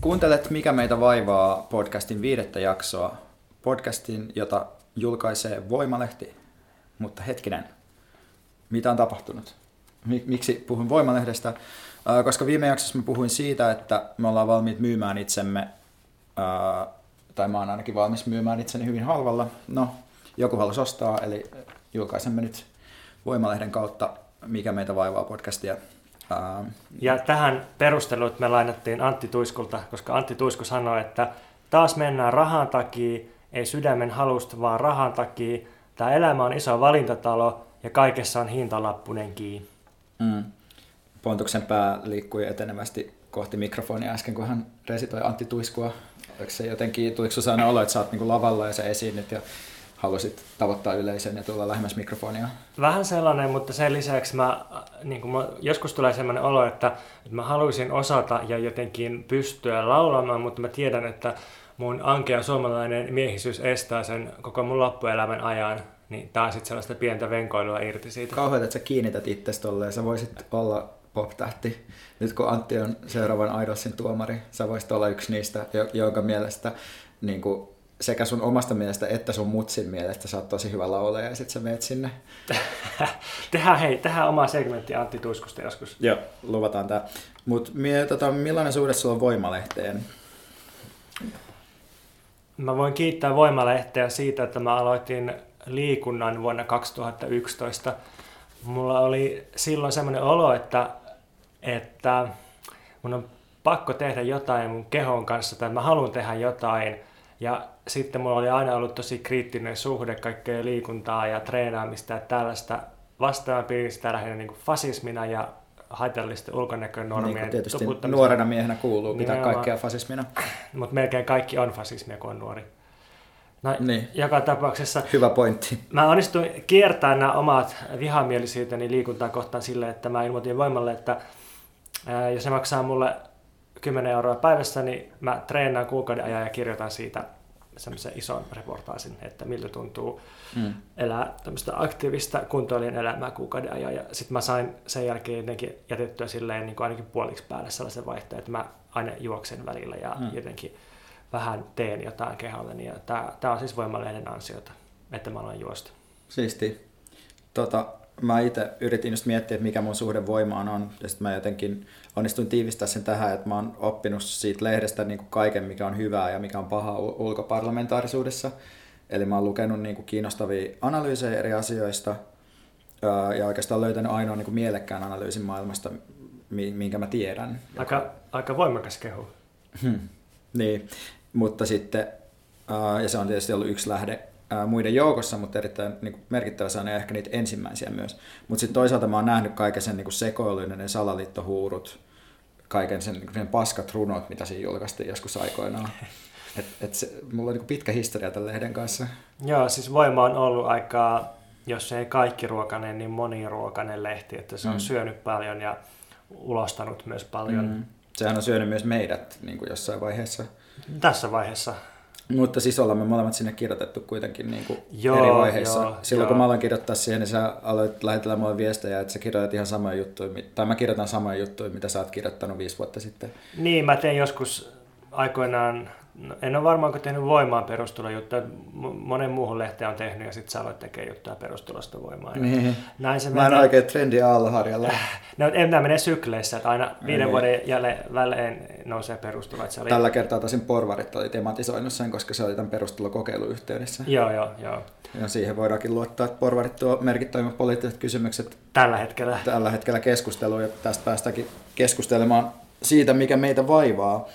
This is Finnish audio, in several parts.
Kuuntelet Mikä meitä vaivaa podcastin viidettä jaksoa. Podcastin, jota julkaisee Voimalehti. Mutta hetkinen, mitä on tapahtunut? Miksi puhun Voimalehdestä? Koska viime jaksossa mä puhuin siitä, että me ollaan valmiit myymään itsemme, tai mä oon ainakin valmis myymään itseni hyvin halvalla. No, joku halusi ostaa, eli julkaisemme nyt Voimalehden kautta Mikä meitä vaivaa podcastia. Ja tähän perustelut me lainattiin Antti Tuiskulta, koska Antti Tuisku sanoi, että taas mennään rahan takia, ei sydämen halusta, vaan rahan takia. Tämä elämä on iso valintatalo ja kaikessa on hintalappunen kiinni. Mm. Pontuksen pää liikkui etenevästi kohti mikrofonia äsken, kun hän resitoi Antti Tuiskua. Oliko se jotenkin, tuliko sellainen olo, että sä oot niin lavalla ja sä esiinnyt ja halusit tavoittaa yleisön ja tulla lähemmäs mikrofonia? Vähän sellainen, mutta sen lisäksi mä, niin kuin mä, joskus tulee sellainen olo, että, että mä haluaisin osata ja jotenkin pystyä laulamaan, mutta mä tiedän, että mun ankea suomalainen miehisyys estää sen koko mun loppuelämän ajan. Niin tää on sitten sellaista pientä venkoilua irti siitä. Kauheat, että sä kiinnität itse tolleen. Sä voisit olla pop-tähti. Nyt kun Antti on seuraavan Idolsin tuomari, sä voisit olla yksi niistä, jonka mielestä niin kuin sekä sun omasta mielestä että sun mutsin mielestä sä oot tosi hyvä laulaja ja sit sä meet sinne. tehdään, hei, tehdään oma segmentti Antti Tuiskusta joskus. Joo, luvataan tää. Mut mie, tota, millainen suhde sulla on Voimalehteen? Mä voin kiittää Voimalehteä siitä, että mä aloitin liikunnan vuonna 2011. Mulla oli silloin semmoinen olo, että, että mun on pakko tehdä jotain mun kehon kanssa tai mä haluan tehdä jotain. Ja sitten mulla oli aina ollut tosi kriittinen suhde kaikkea liikuntaa ja treenaamista ja tällaista. Vastaan pidin sitä lähinnä niin fasismina ja haitallisten ulkonäkönormien niin tietysti nuorena miehenä kuuluu pitää kaikkea fasismina. Mutta melkein kaikki on fasismia, kun on nuori. No, niin. Joka tapauksessa... Hyvä pointti. Mä onnistuin kiertämään nämä omat vihamielisyyteni liikuntaa kohtaan sille, että mä ilmoitin voimalle, että ää, jos se maksaa mulle 10 euroa päivässä, niin mä treenaan kuukauden ajan ja kirjoitan siitä semmoisen ison reportaasin, että miltä tuntuu mm. elää tämmöistä aktiivista kuntoilijan elämää kuukauden ajan. Ja sitten mä sain sen jälkeen jotenkin jätettyä silleen niin kuin ainakin puoliksi päälle sellaisen vaihtoehton, että mä aina juoksen välillä ja mm. jotenkin vähän teen jotain keholleni. Ja tämä on siis voimalehden ansiota, että mä olen juosta. Siisti. Tota, mä itse yritin just miettiä, että mikä mun suhde voimaan on, ja sitten mä jotenkin onnistuin tiivistää sen tähän, että mä oon oppinut siitä lehdestä niin kuin kaiken, mikä on hyvää ja mikä on pahaa ulkoparlamentaarisuudessa. Eli mä oon lukenut niin kuin kiinnostavia analyysejä eri asioista, ja oikeastaan löytänyt ainoa niin kuin mielekkään analyysin maailmasta, minkä mä tiedän. Aika, aika voimakas kehu. Hmm. Niin, mutta sitten, ja se on tietysti ollut yksi lähde muiden joukossa, mutta erittäin niin kuin merkittävä sana ja ehkä niitä ensimmäisiä myös. Mutta sitten toisaalta mä oon nähnyt kaiken sen niin kuin sekoilun ja ne salaliittohuurut, kaiken sen, niin sen paskat runot, mitä siinä julkaistiin joskus aikoinaan. Et, et se, mulla on niin pitkä historia tämän lehden kanssa. Joo, siis Voima on ollut aika, jos ei kaikki ruokainen, niin moniruokainen lehti, että se on mm. syönyt paljon ja ulostanut myös paljon. Mm. Sehän on syönyt myös meidät niin kuin jossain vaiheessa. Tässä vaiheessa. Mutta siis ollaan me molemmat sinne kirjoitettu kuitenkin niin kuin joo, eri vaiheissa. Joo, Silloin joo. kun mä aloin kirjoittaa siihen, niin sä aloit lähetellä mulle viestejä, että sä kirjoitat ihan samoja juttuja, tai mä kirjoitan samoja juttuja, mitä sä oot kirjoittanut viisi vuotta sitten. Niin, mä tein joskus aikoinaan No, en ole varmaan tehnyt voimaan perustulojuttuja. Monen muuhun lehteen on tehnyt ja sitten sä aloit tekemään juttuja perustulosta voimaan. Niin. Näin se Mä en oikein trendi aalloharjalla. No, en nämä menee sykleissä, että aina viiden niin. vuoden jälleen välein nousee perustulo. Oli... Tällä kertaa tosin porvarit oli tematisoinut sen, koska se oli tämän perustulokokeilun yhteydessä. Joo, joo, joo. Ja siihen voidaankin luottaa, että porvarit tuo merkittävimmät poliittiset kysymykset tällä hetkellä, tällä hetkellä keskusteluun ja tästä päästäänkin keskustelemaan siitä, mikä meitä vaivaa.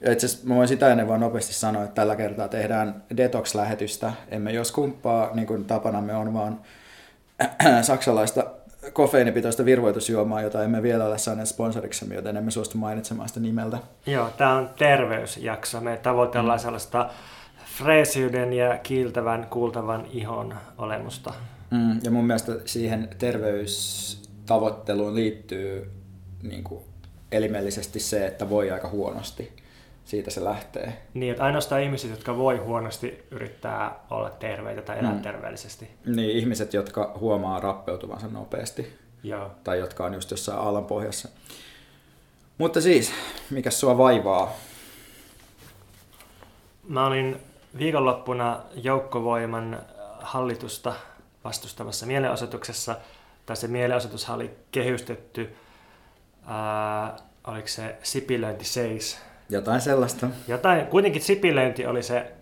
Ja itse asiassa mä voin sitä ennen vaan nopeasti sanoa, että tällä kertaa tehdään detox-lähetystä. Emme jos kumppaa, niin kuin tapanamme on, vaan saksalaista kofeiinipitoista virvoitusjuomaa, jota emme vielä ole saaneet sponsoriksi, joten emme suostu mainitsemaan sitä nimeltä. Joo, tämä on terveysjakso. Me tavoitellaan mm. sellaista freesiyden ja kiiltävän, kuultavan ihon olemusta. Mm, ja mun mielestä siihen terveys tavoitteluun liittyy niin kuin elimellisesti se, että voi aika huonosti. Siitä se lähtee. Niin, että ainoastaan ihmiset, jotka voi huonosti, yrittää olla terveitä tai elää mm. terveellisesti. Niin, ihmiset, jotka huomaa rappeutuvansa nopeasti. Joo. Tai jotka on just jossain alan pohjassa. Mutta siis, mikä sua vaivaa? Mä olin viikonloppuna joukkovoiman hallitusta vastustavassa mielenosoituksessa, tai se mielenosoitus oli kehystetty, ää, oliko se sipilöinti seis. Jotain sellaista. Jotain, kuitenkin sipilöinti oli se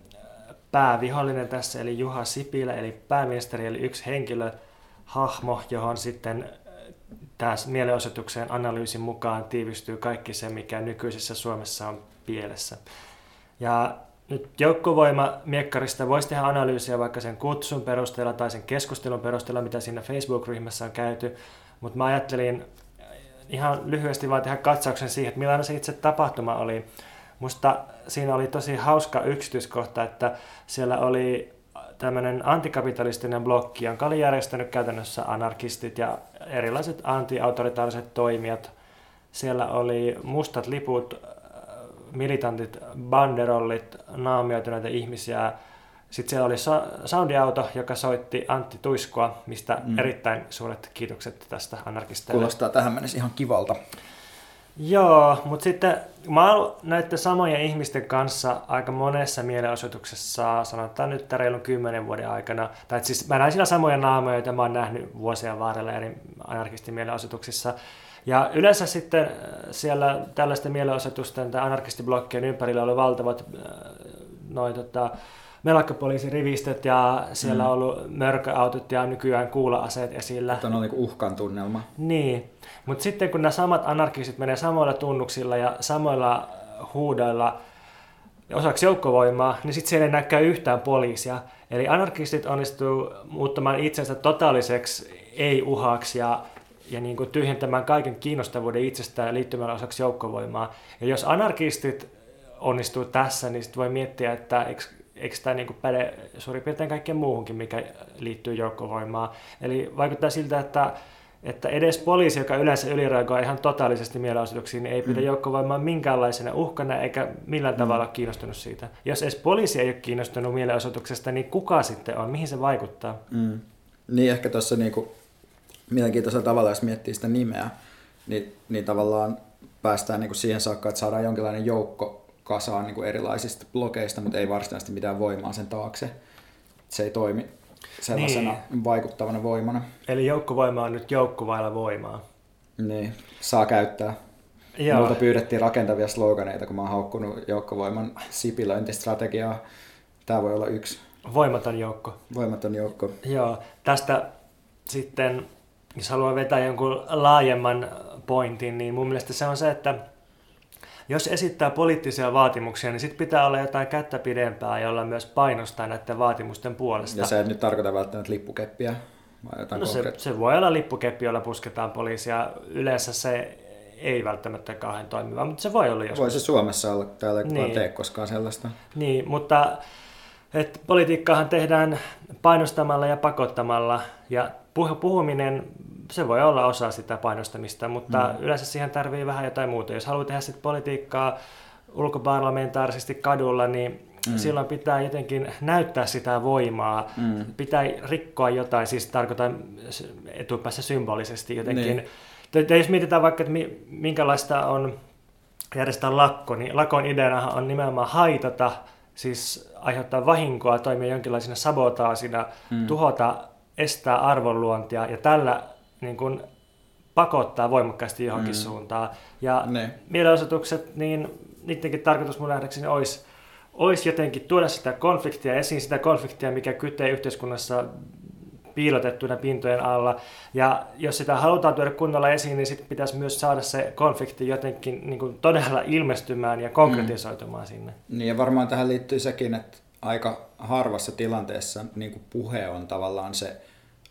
päävihollinen tässä, eli Juha Sipilä, eli pääministeri, eli yksi henkilö, hahmo, johon sitten tässä mielenosoituksen analyysin mukaan tiivistyy kaikki se, mikä nykyisessä Suomessa on pielessä. Ja nyt joukkovoima miekkarista voisi tehdä analyysiä vaikka sen kutsun perusteella tai sen keskustelun perusteella, mitä siinä Facebook-ryhmässä on käyty, mutta mä ajattelin ihan lyhyesti vaan tehdä katsauksen siihen, että millainen se itse tapahtuma oli. Musta siinä oli tosi hauska yksityiskohta, että siellä oli tämmöinen antikapitalistinen blokki, jonka oli järjestänyt käytännössä anarkistit ja erilaiset anti-autoritaariset toimijat. Siellä oli mustat liput, militantit, banderollit, naamioituneita ihmisiä. Sitten siellä oli soundiauto, joka soitti Antti Tuiskua, mistä mm. erittäin suuret kiitokset tästä anarkisteille. Kuulostaa tähän mennessä ihan kivalta. Joo, mutta sitten mä oon näiden samojen ihmisten kanssa aika monessa mielenosoituksessa, sanotaan nyt reilun kymmenen vuoden aikana, tai siis mä näin siinä samoja naamoja, joita mä oon nähnyt vuosien varrella eri anarkistin mielenosoituksissa. Ja yleensä sitten äh, siellä tällaisten mielenosoitusten tai anarkistiblokkien ympärillä oli valtavat äh, noin tota, melakkapoliisin rivistöt ja siellä mm. on ollut mörköautot ja nykyään kuula-aseet esillä. Tämä on niin uhkan tunnelma. Niin, mutta sitten kun nämä samat anarkistit menee samoilla tunnuksilla ja samoilla huudoilla osaksi joukkovoimaa, niin sitten siellä ei näkään yhtään poliisia. Eli anarkistit onnistuu muuttamaan itsensä totaaliseksi ei-uhaksi ja, ja niin kuin tyhjentämään kaiken kiinnostavuuden itsestään liittymällä osaksi joukkovoimaa. Ja jos anarkistit onnistuu tässä, niin sitten voi miettiä, että eikö eikö tämä niin päde suurin piirtein kaikkeen muuhunkin, mikä liittyy joukkovoimaan. Eli vaikuttaa siltä, että, että edes poliisi, joka yleensä ylireagoi ihan totaalisesti mielenosoituksiin, niin ei pidä mm. joukkovoimaa minkäänlaisena uhkana eikä millään mm. tavalla kiinnostunut siitä. Jos edes poliisi ei ole kiinnostunut mielenosoituksesta, niin kuka sitten on? Mihin se vaikuttaa? Mm. Niin ehkä tuossa niinku, mielenkiintoisella tavalla, jos miettii sitä nimeä, niin, niin tavallaan päästään niinku siihen saakka, että saadaan jonkinlainen joukko kasaan niin kuin erilaisista blogeista, mutta ei varsinaisesti mitään voimaa sen taakse. Se ei toimi sellaisena niin. vaikuttavana voimana. Eli joukkovoima on nyt joukkovailla voimaa. Niin, saa käyttää. Joo. Multa pyydettiin rakentavia sloganeita, kun mä oon haukkunut joukkovoiman sipilöintistrategiaa. Tämä voi olla yksi. Voimaton joukko. Voimaton joukko. Joo, tästä sitten, jos haluaa vetää jonkun laajemman pointin, niin mun mielestä se on se, että jos esittää poliittisia vaatimuksia, niin sitten pitää olla jotain kättä pidempää, jolla myös painostaa näiden vaatimusten puolesta. Ja se ei nyt tarkoita välttämättä lippukeppiä, vai jotain no se, se voi olla lippukeppi, jolla pusketaan poliisia. Yleensä se ei välttämättä kauhean toimiva, mutta se voi olla joskus. Voi se Suomessa olla, täällä ei niin. tee koskaan sellaista. Niin, mutta et politiikkaahan tehdään painostamalla ja pakottamalla, ja puhuminen se voi olla osa sitä painostamista, mutta mm. yleensä siihen tarvii vähän jotain muuta. Jos haluaa tehdä sit politiikkaa ulkoparlamentaarisesti kadulla, niin mm. silloin pitää jotenkin näyttää sitä voimaa. Mm. Pitää rikkoa jotain, siis tarkoitan etupäässä symbolisesti jotenkin. Niin. jos mietitään vaikka, että minkälaista on järjestää lakko, niin lakon ideana on nimenomaan haitata, siis aiheuttaa vahinkoa, toimia jonkinlaisena sabotaasina, mm. tuhota, estää arvonluontia ja tällä niin kuin pakottaa voimakkaasti johonkin mm. suuntaan. Ja ne. mielenosoitukset, niin niidenkin tarkoitus mun nähdäkseni olisi, olisi jotenkin tuoda sitä konfliktia esiin, sitä konfliktia, mikä kytee yhteiskunnassa piilotettuna pintojen alla. Ja jos sitä halutaan tuoda kunnolla esiin, niin sitten pitäisi myös saada se konflikti jotenkin niin kuin todella ilmestymään ja konkretisoitumaan mm. sinne. Niin ja varmaan tähän liittyy sekin, että aika harvassa tilanteessa niin kuin puhe on tavallaan se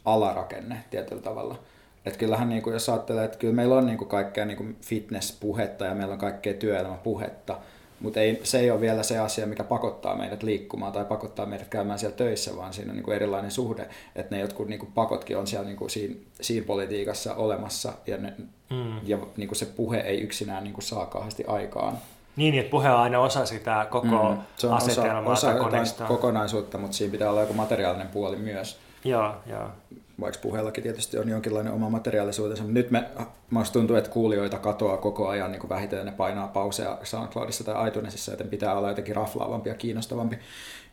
alarakenne tietyllä tavalla. Että kyllähän niin kuin, jos ajattelee, että kyllä meillä on niin kuin kaikkea niin kuin fitness-puhetta ja meillä on kaikkea työelämäpuhetta, Mutta ei, se ei ole vielä se asia, mikä pakottaa meidät liikkumaan tai pakottaa meidät käymään siellä töissä, vaan siinä on niin kuin erilainen suhde, että ne jotkut niin kuin pakotkin on siellä niin kuin siinä, siinä politiikassa olemassa ja, ne, mm. ja niin kuin se puhe ei yksinään niin kuin saa kauheasti aikaan. Niin, että puhe on aina osa sitä koko mm. se on asetelmaa osa, osa kokonaisuutta, mutta siinä pitää olla joku materiaalinen puoli myös. Joo, joo vaikka puheellakin tietysti on jonkinlainen oma materiaalisuutensa, mutta nyt me, musta tuntuu, että kuulijoita katoaa koko ajan niin kuin vähitellen ne painaa pauseja SoundCloudissa tai iTunesissa, joten pitää olla jotenkin raflaavampi ja kiinnostavampi.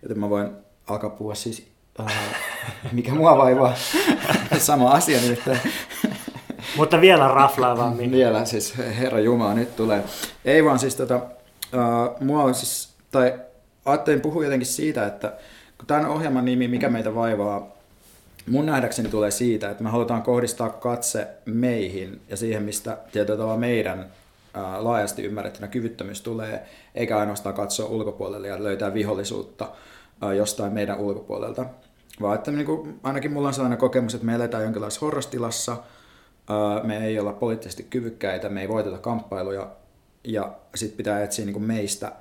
Joten mä voin alkaa puhua siis, äh, mikä mua vaivaa, sama asia nimittäin. Mutta vielä raflaavammin. vielä, siis herra Jumala, nyt tulee. Ei vaan siis tota, äh, mua on siis, tai ajattelin puhua jotenkin siitä, että tämän ohjelman nimi, mikä meitä vaivaa, mun nähdäkseni tulee siitä, että me halutaan kohdistaa katse meihin ja siihen, mistä tietyllä tavalla meidän laajasti ymmärrettynä kyvyttömyys tulee, eikä ainoastaan katsoa ulkopuolelle ja löytää vihollisuutta jostain meidän ulkopuolelta. Vaan että niin kuin, ainakin mulla on sellainen kokemus, että me eletään jonkinlaisessa horrostilassa, me ei olla poliittisesti kyvykkäitä, me ei voiteta kamppailuja, ja sitten pitää etsiä niin kuin meistä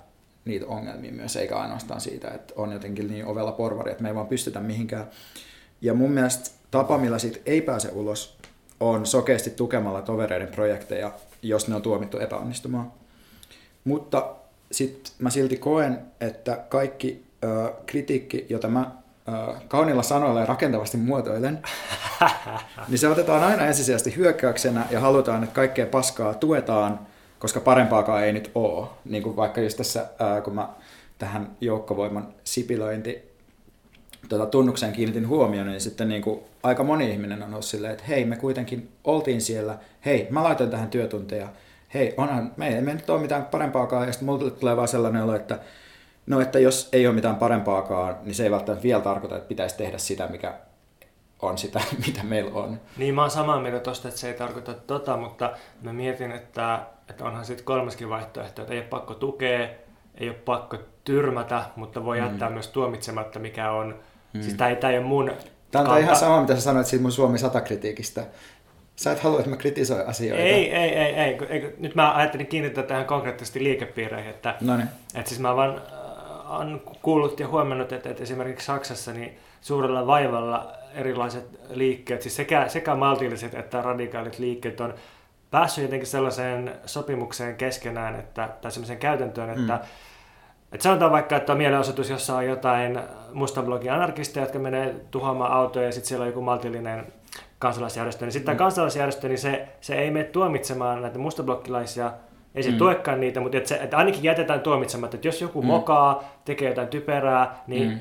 niitä ongelmia myös, eikä ainoastaan siitä, että on jotenkin niin ovella porvari, että me ei vaan pystytä mihinkään. Ja mun mielestä tapa, millä siitä ei pääse ulos, on sokeasti tukemalla tovereiden projekteja, jos ne on tuomittu epäonnistumaan. Mutta sitten mä silti koen, että kaikki ö, kritiikki, jota mä ö, kaunilla sanoilla ja rakentavasti muotoilen, niin se otetaan aina ensisijaisesti hyökkäyksenä ja halutaan, että kaikkea paskaa tuetaan, koska parempaakaan ei nyt ole. Niin kuin vaikka just tässä, ö, kun mä tähän joukkovoiman sipilöinti tota, tunnukseen kiinnitin huomioon, niin sitten niin kuin aika moni ihminen on ollut silleen, että hei, me kuitenkin oltiin siellä, hei, mä laitoin tähän työtunteja, hei, onhan, me ei me nyt ole mitään parempaakaan, ja sitten mulle tulee vaan sellainen olo, että no, että jos ei ole mitään parempaakaan, niin se ei välttämättä vielä tarkoita, että pitäisi tehdä sitä, mikä on sitä, mitä meillä on. Niin, mä oon samaa mieltä tosta, että se ei tarkoita tota, mutta mä mietin, että, että onhan sitten kolmaskin vaihtoehto, että ei ole pakko tukea, ei ole pakko tyrmätä, mutta voi mm. jättää mm. myös tuomitsematta, mikä on Mm. Siis tämä ei, ei ole mun Tämä on kanta. ihan sama, mitä sä sanoit siitä mun Suomi 100-kritiikistä. Sä et halua, että mä kritisoin asioita. Ei, ei, ei, ei. ei. Nyt mä ajattelin kiinnittää tähän konkreettisesti liikepiireihin. Että, Noniin. että siis mä vaan äh, on kuullut ja huomannut, että, että esimerkiksi Saksassa niin suurella vaivalla erilaiset liikkeet, siis sekä, sekä maltilliset että radikaalit liikkeet on päässyt jotenkin sellaiseen sopimukseen keskenään, että, tai sellaiseen käytäntöön, että mm et sanotaan vaikka, että on mielenosoitus, jossa on jotain mustablogin anarkisteja, jotka menee tuhoamaan autoja ja sitten siellä on joku maltillinen kansalaisjärjestö. Niin sitten mm. kansalaisjärjestö, niin se, se ei mene tuomitsemaan näitä mustablokkilaisia, ei se mm. tuekaan niitä, mutta et se, et ainakin jätetään tuomitsematta, että jos joku mm. mokaa, tekee jotain typerää, niin mm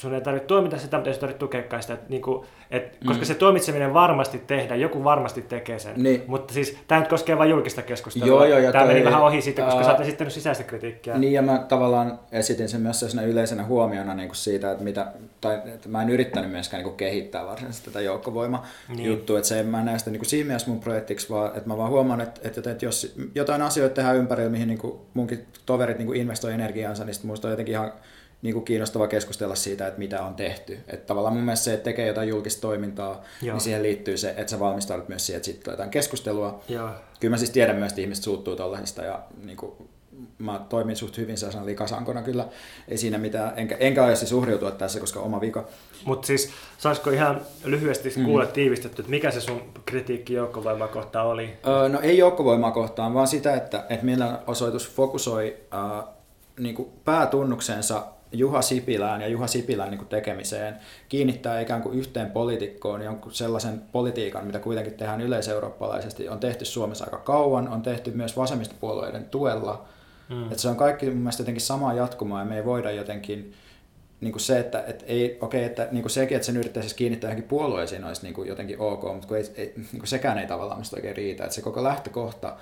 sun ei tarvitse tuomita sitä, mutta ei tarvitse tukea sitä. Että, niin kuin, et, koska mm. se tuomitseminen varmasti tehdään, joku varmasti tekee sen. Niin. Mutta siis tämä nyt koskee vain julkista keskustelua. Joo, joo, tämä meni vähän ohi siitä, koska sä oot esittänyt sisäistä kritiikkiä. Niin, ja mä tavallaan esitin sen myös yleisenä huomiona niin kuin siitä, että, mitä, tai, että mä en yrittänyt myöskään niin kuin kehittää varsinaisesti tätä joukkovoima-juttua. Niin. Että se en mä näe sitä niin kuin siinä mielessä mun projektiksi, vaan että mä vaan huomaan, että, että, että jos jotain asioita tehdään ympärillä, mihin niin kuin munkin toverit niin kuin investoi energiaansa, niin sitten musta on jotenkin ihan niin kuin kiinnostava keskustella siitä, että mitä on tehty. Että tavallaan mun mielestä se, että tekee jotain julkista toimintaa, niin Joo. niin siihen liittyy se, että sä valmistaudut myös siihen, että sitten jotain keskustelua. Joo. Kyllä mä siis tiedän myös, että ihmiset suuttuu tuollaisista ja niin kuin, mä toimin suht hyvin sellaisena likasankona kyllä. Ei siinä mitään, enkä, enkä aio siis uhriutua tässä, koska oma vika. Mutta siis saisiko ihan lyhyesti mm. kuulla tiivistetty, että mikä se sun kritiikki joukkovoimaa kohtaan oli? Öö, no ei joukkovoimaa kohtaan, vaan sitä, että, että mielenosoitus fokusoi äh, niin kuin päätunnuksensa Juha Sipilään ja Juha Sipilän niin tekemiseen kiinnittää ikään kuin yhteen poliitikkoon jonkun sellaisen politiikan, mitä kuitenkin tehdään yleiseurooppalaisesti, on tehty Suomessa aika kauan, on tehty myös vasemmistopuolueiden tuella. Mm. Että se on kaikki mun mielestä jotenkin samaa jatkumaa ja me ei voida jotenkin niin kuin se, että, että, ei, okei, että niin kuin sekin, että sen yrittäisi kiinnittää johonkin puolueisiin olisi niin kuin jotenkin ok, mutta kun ei, ei, niin kuin sekään ei tavallaan oikein riitä. Että se koko lähtökohta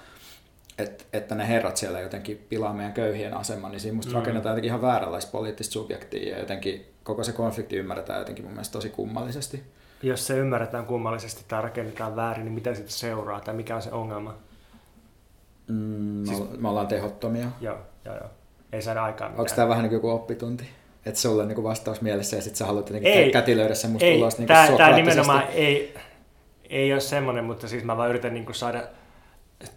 että, että ne herrat siellä jotenkin pilaa meidän köyhien aseman, niin siinä musta mm. rakennetaan jotenkin ihan vääränlaista poliittista subjektia ja jotenkin koko se konflikti ymmärretään jotenkin mun mielestä tosi kummallisesti. Jos se ymmärretään kummallisesti tai rakennetaan väärin, niin mitä sitten seuraa tai mikä on se ongelma? Mm, siis... Me ollaan tehottomia. Joo, joo, joo. Ei saada aikaa mitään. Onko tämä vähän niin kuin joku oppitunti? Että sulla on niin vastaus mielessä ja sitten sä haluat jotenkin ei, kätilöidä sen musta ei, ulos niin tämä, tämä nimenomaan ei, ei ole semmoinen, mutta siis mä vaan yritän niin saada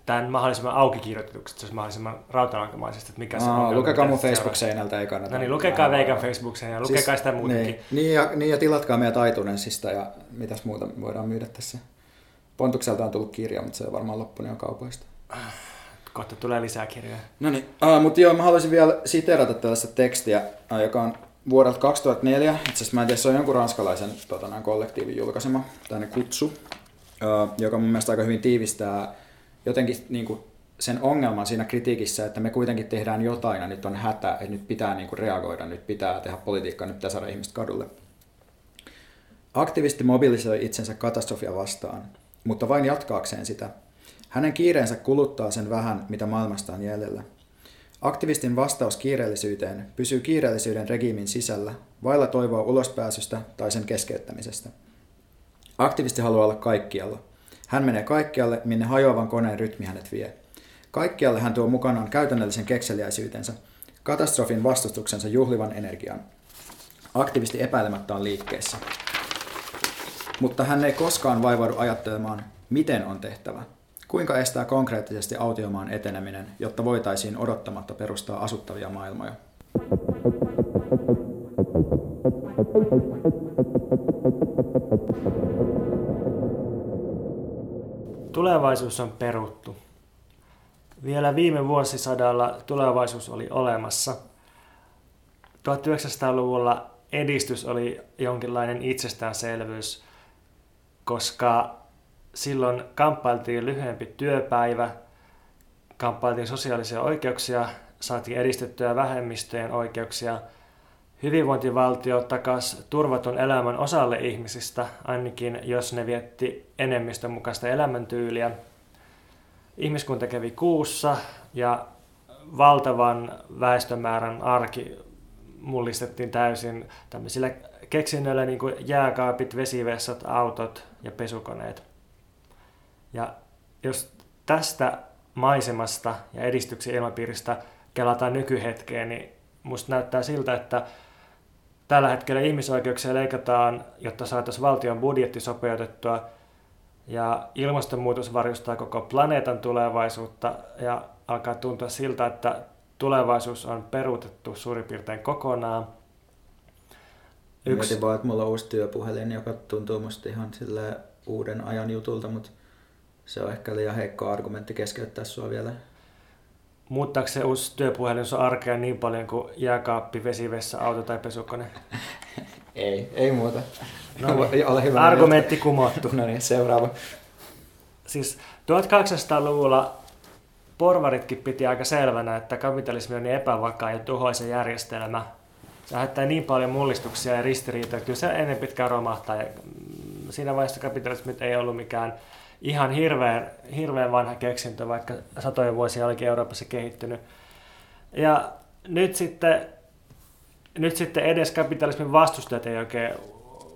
tämän mahdollisimman auki kirjoitetuksi, että se olisi mahdollisimman rautalankamaisesti, että mikä se on. lukekaa mun Facebook-seinältä, ei kannata. No niin, lukekaa Veikan Facebook-seinältä, lukekaa siis, sitä muutenkin. Niin, niin, ja, niin, ja tilatkaa meidät iTunesista ja mitäs muuta voidaan myydä tässä. Pontukselta on tullut kirja, mutta se on varmaan loppunut jo kaupoista. Kohta tulee lisää kirjoja. No niin, uh, mutta joo, mä haluaisin vielä siterata tällaista tekstiä, joka on vuodelta 2004. Itse asiassa mä en tiedä, se on jonkun ranskalaisen tota, kollektiivin julkaisema, tämmöinen kutsu, uh, joka mun mielestä aika hyvin tiivistää jotenkin niin kuin, sen ongelman siinä kritiikissä, että me kuitenkin tehdään jotain ja nyt on hätä, että nyt pitää niin kuin, reagoida, nyt pitää tehdä politiikkaa, nyt pitää saada ihmiset kadulle. Aktivisti mobilisoi itsensä katastrofia vastaan, mutta vain jatkaakseen sitä. Hänen kiireensä kuluttaa sen vähän, mitä maailmasta on jäljellä. Aktivistin vastaus kiireellisyyteen pysyy kiireellisyyden regiimin sisällä, vailla toivoa ulospääsystä tai sen keskeyttämisestä. Aktivisti haluaa olla kaikkialla. Hän menee kaikkialle, minne hajoavan koneen rytmi hänet vie. Kaikkialle hän tuo mukanaan käytännöllisen kekseliäisyytensä, katastrofin vastustuksensa juhlivan energian. Aktivisti epäilemättä on liikkeessä. Mutta hän ei koskaan vaivaudu ajattelemaan, miten on tehtävä. Kuinka estää konkreettisesti autiomaan eteneminen, jotta voitaisiin odottamatta perustaa asuttavia maailmoja? Tulevaisuus on peruttu. Vielä viime vuosisadalla tulevaisuus oli olemassa. 1900-luvulla edistys oli jonkinlainen itsestäänselvyys, koska silloin kamppailtiin lyhyempi työpäivä, kamppailtiin sosiaalisia oikeuksia, saatiin edistettyä vähemmistöjen oikeuksia. Hyvinvointivaltio takas turvatun elämän osalle ihmisistä, ainakin jos ne vietti enemmistön mukaista elämäntyyliä. Ihmiskunta kävi kuussa ja valtavan väestömäärän arki mullistettiin täysin tämmöisillä keksinnöillä niin kuin jääkaapit, vesivessat, autot ja pesukoneet. Ja jos tästä maisemasta ja edistyksen ilmapiiristä kelataan nykyhetkeen, niin musta näyttää siltä, että tällä hetkellä ihmisoikeuksia leikataan, jotta saataisiin valtion budjetti sopeutettua, ja ilmastonmuutos varjostaa koko planeetan tulevaisuutta, ja alkaa tuntua siltä, että tulevaisuus on peruutettu suurin piirtein kokonaan. Yksi... Mietin vaan, että mulla on uusi työpuhelin, joka tuntuu musta ihan uuden ajan jutulta, mutta se on ehkä liian heikko argumentti keskeyttää sua vielä. Muuttaako se uusi työpuhelin sun arkea niin paljon kuin jääkaappi, vesivessa, auto tai pesukone? ei, ei muuta. No, niin. Ole hyvä. Argumentti kumottu. no niin, seuraava. Siis 1800-luvulla porvaritkin piti aika selvänä, että kapitalismi on niin epävakaa ja tuhoisa järjestelmä. Se aiheuttaa niin paljon mullistuksia ja ristiriitoja, että kyllä se ennen pitkään romahtaa. Ja mm, siinä vaiheessa kapitalismi ei ollut mikään ihan hirveän, hirveän vanha keksintö, vaikka satoja vuosia olikin Euroopassa kehittynyt. Ja nyt sitten, nyt sitten edes kapitalismin vastustajat ei oikein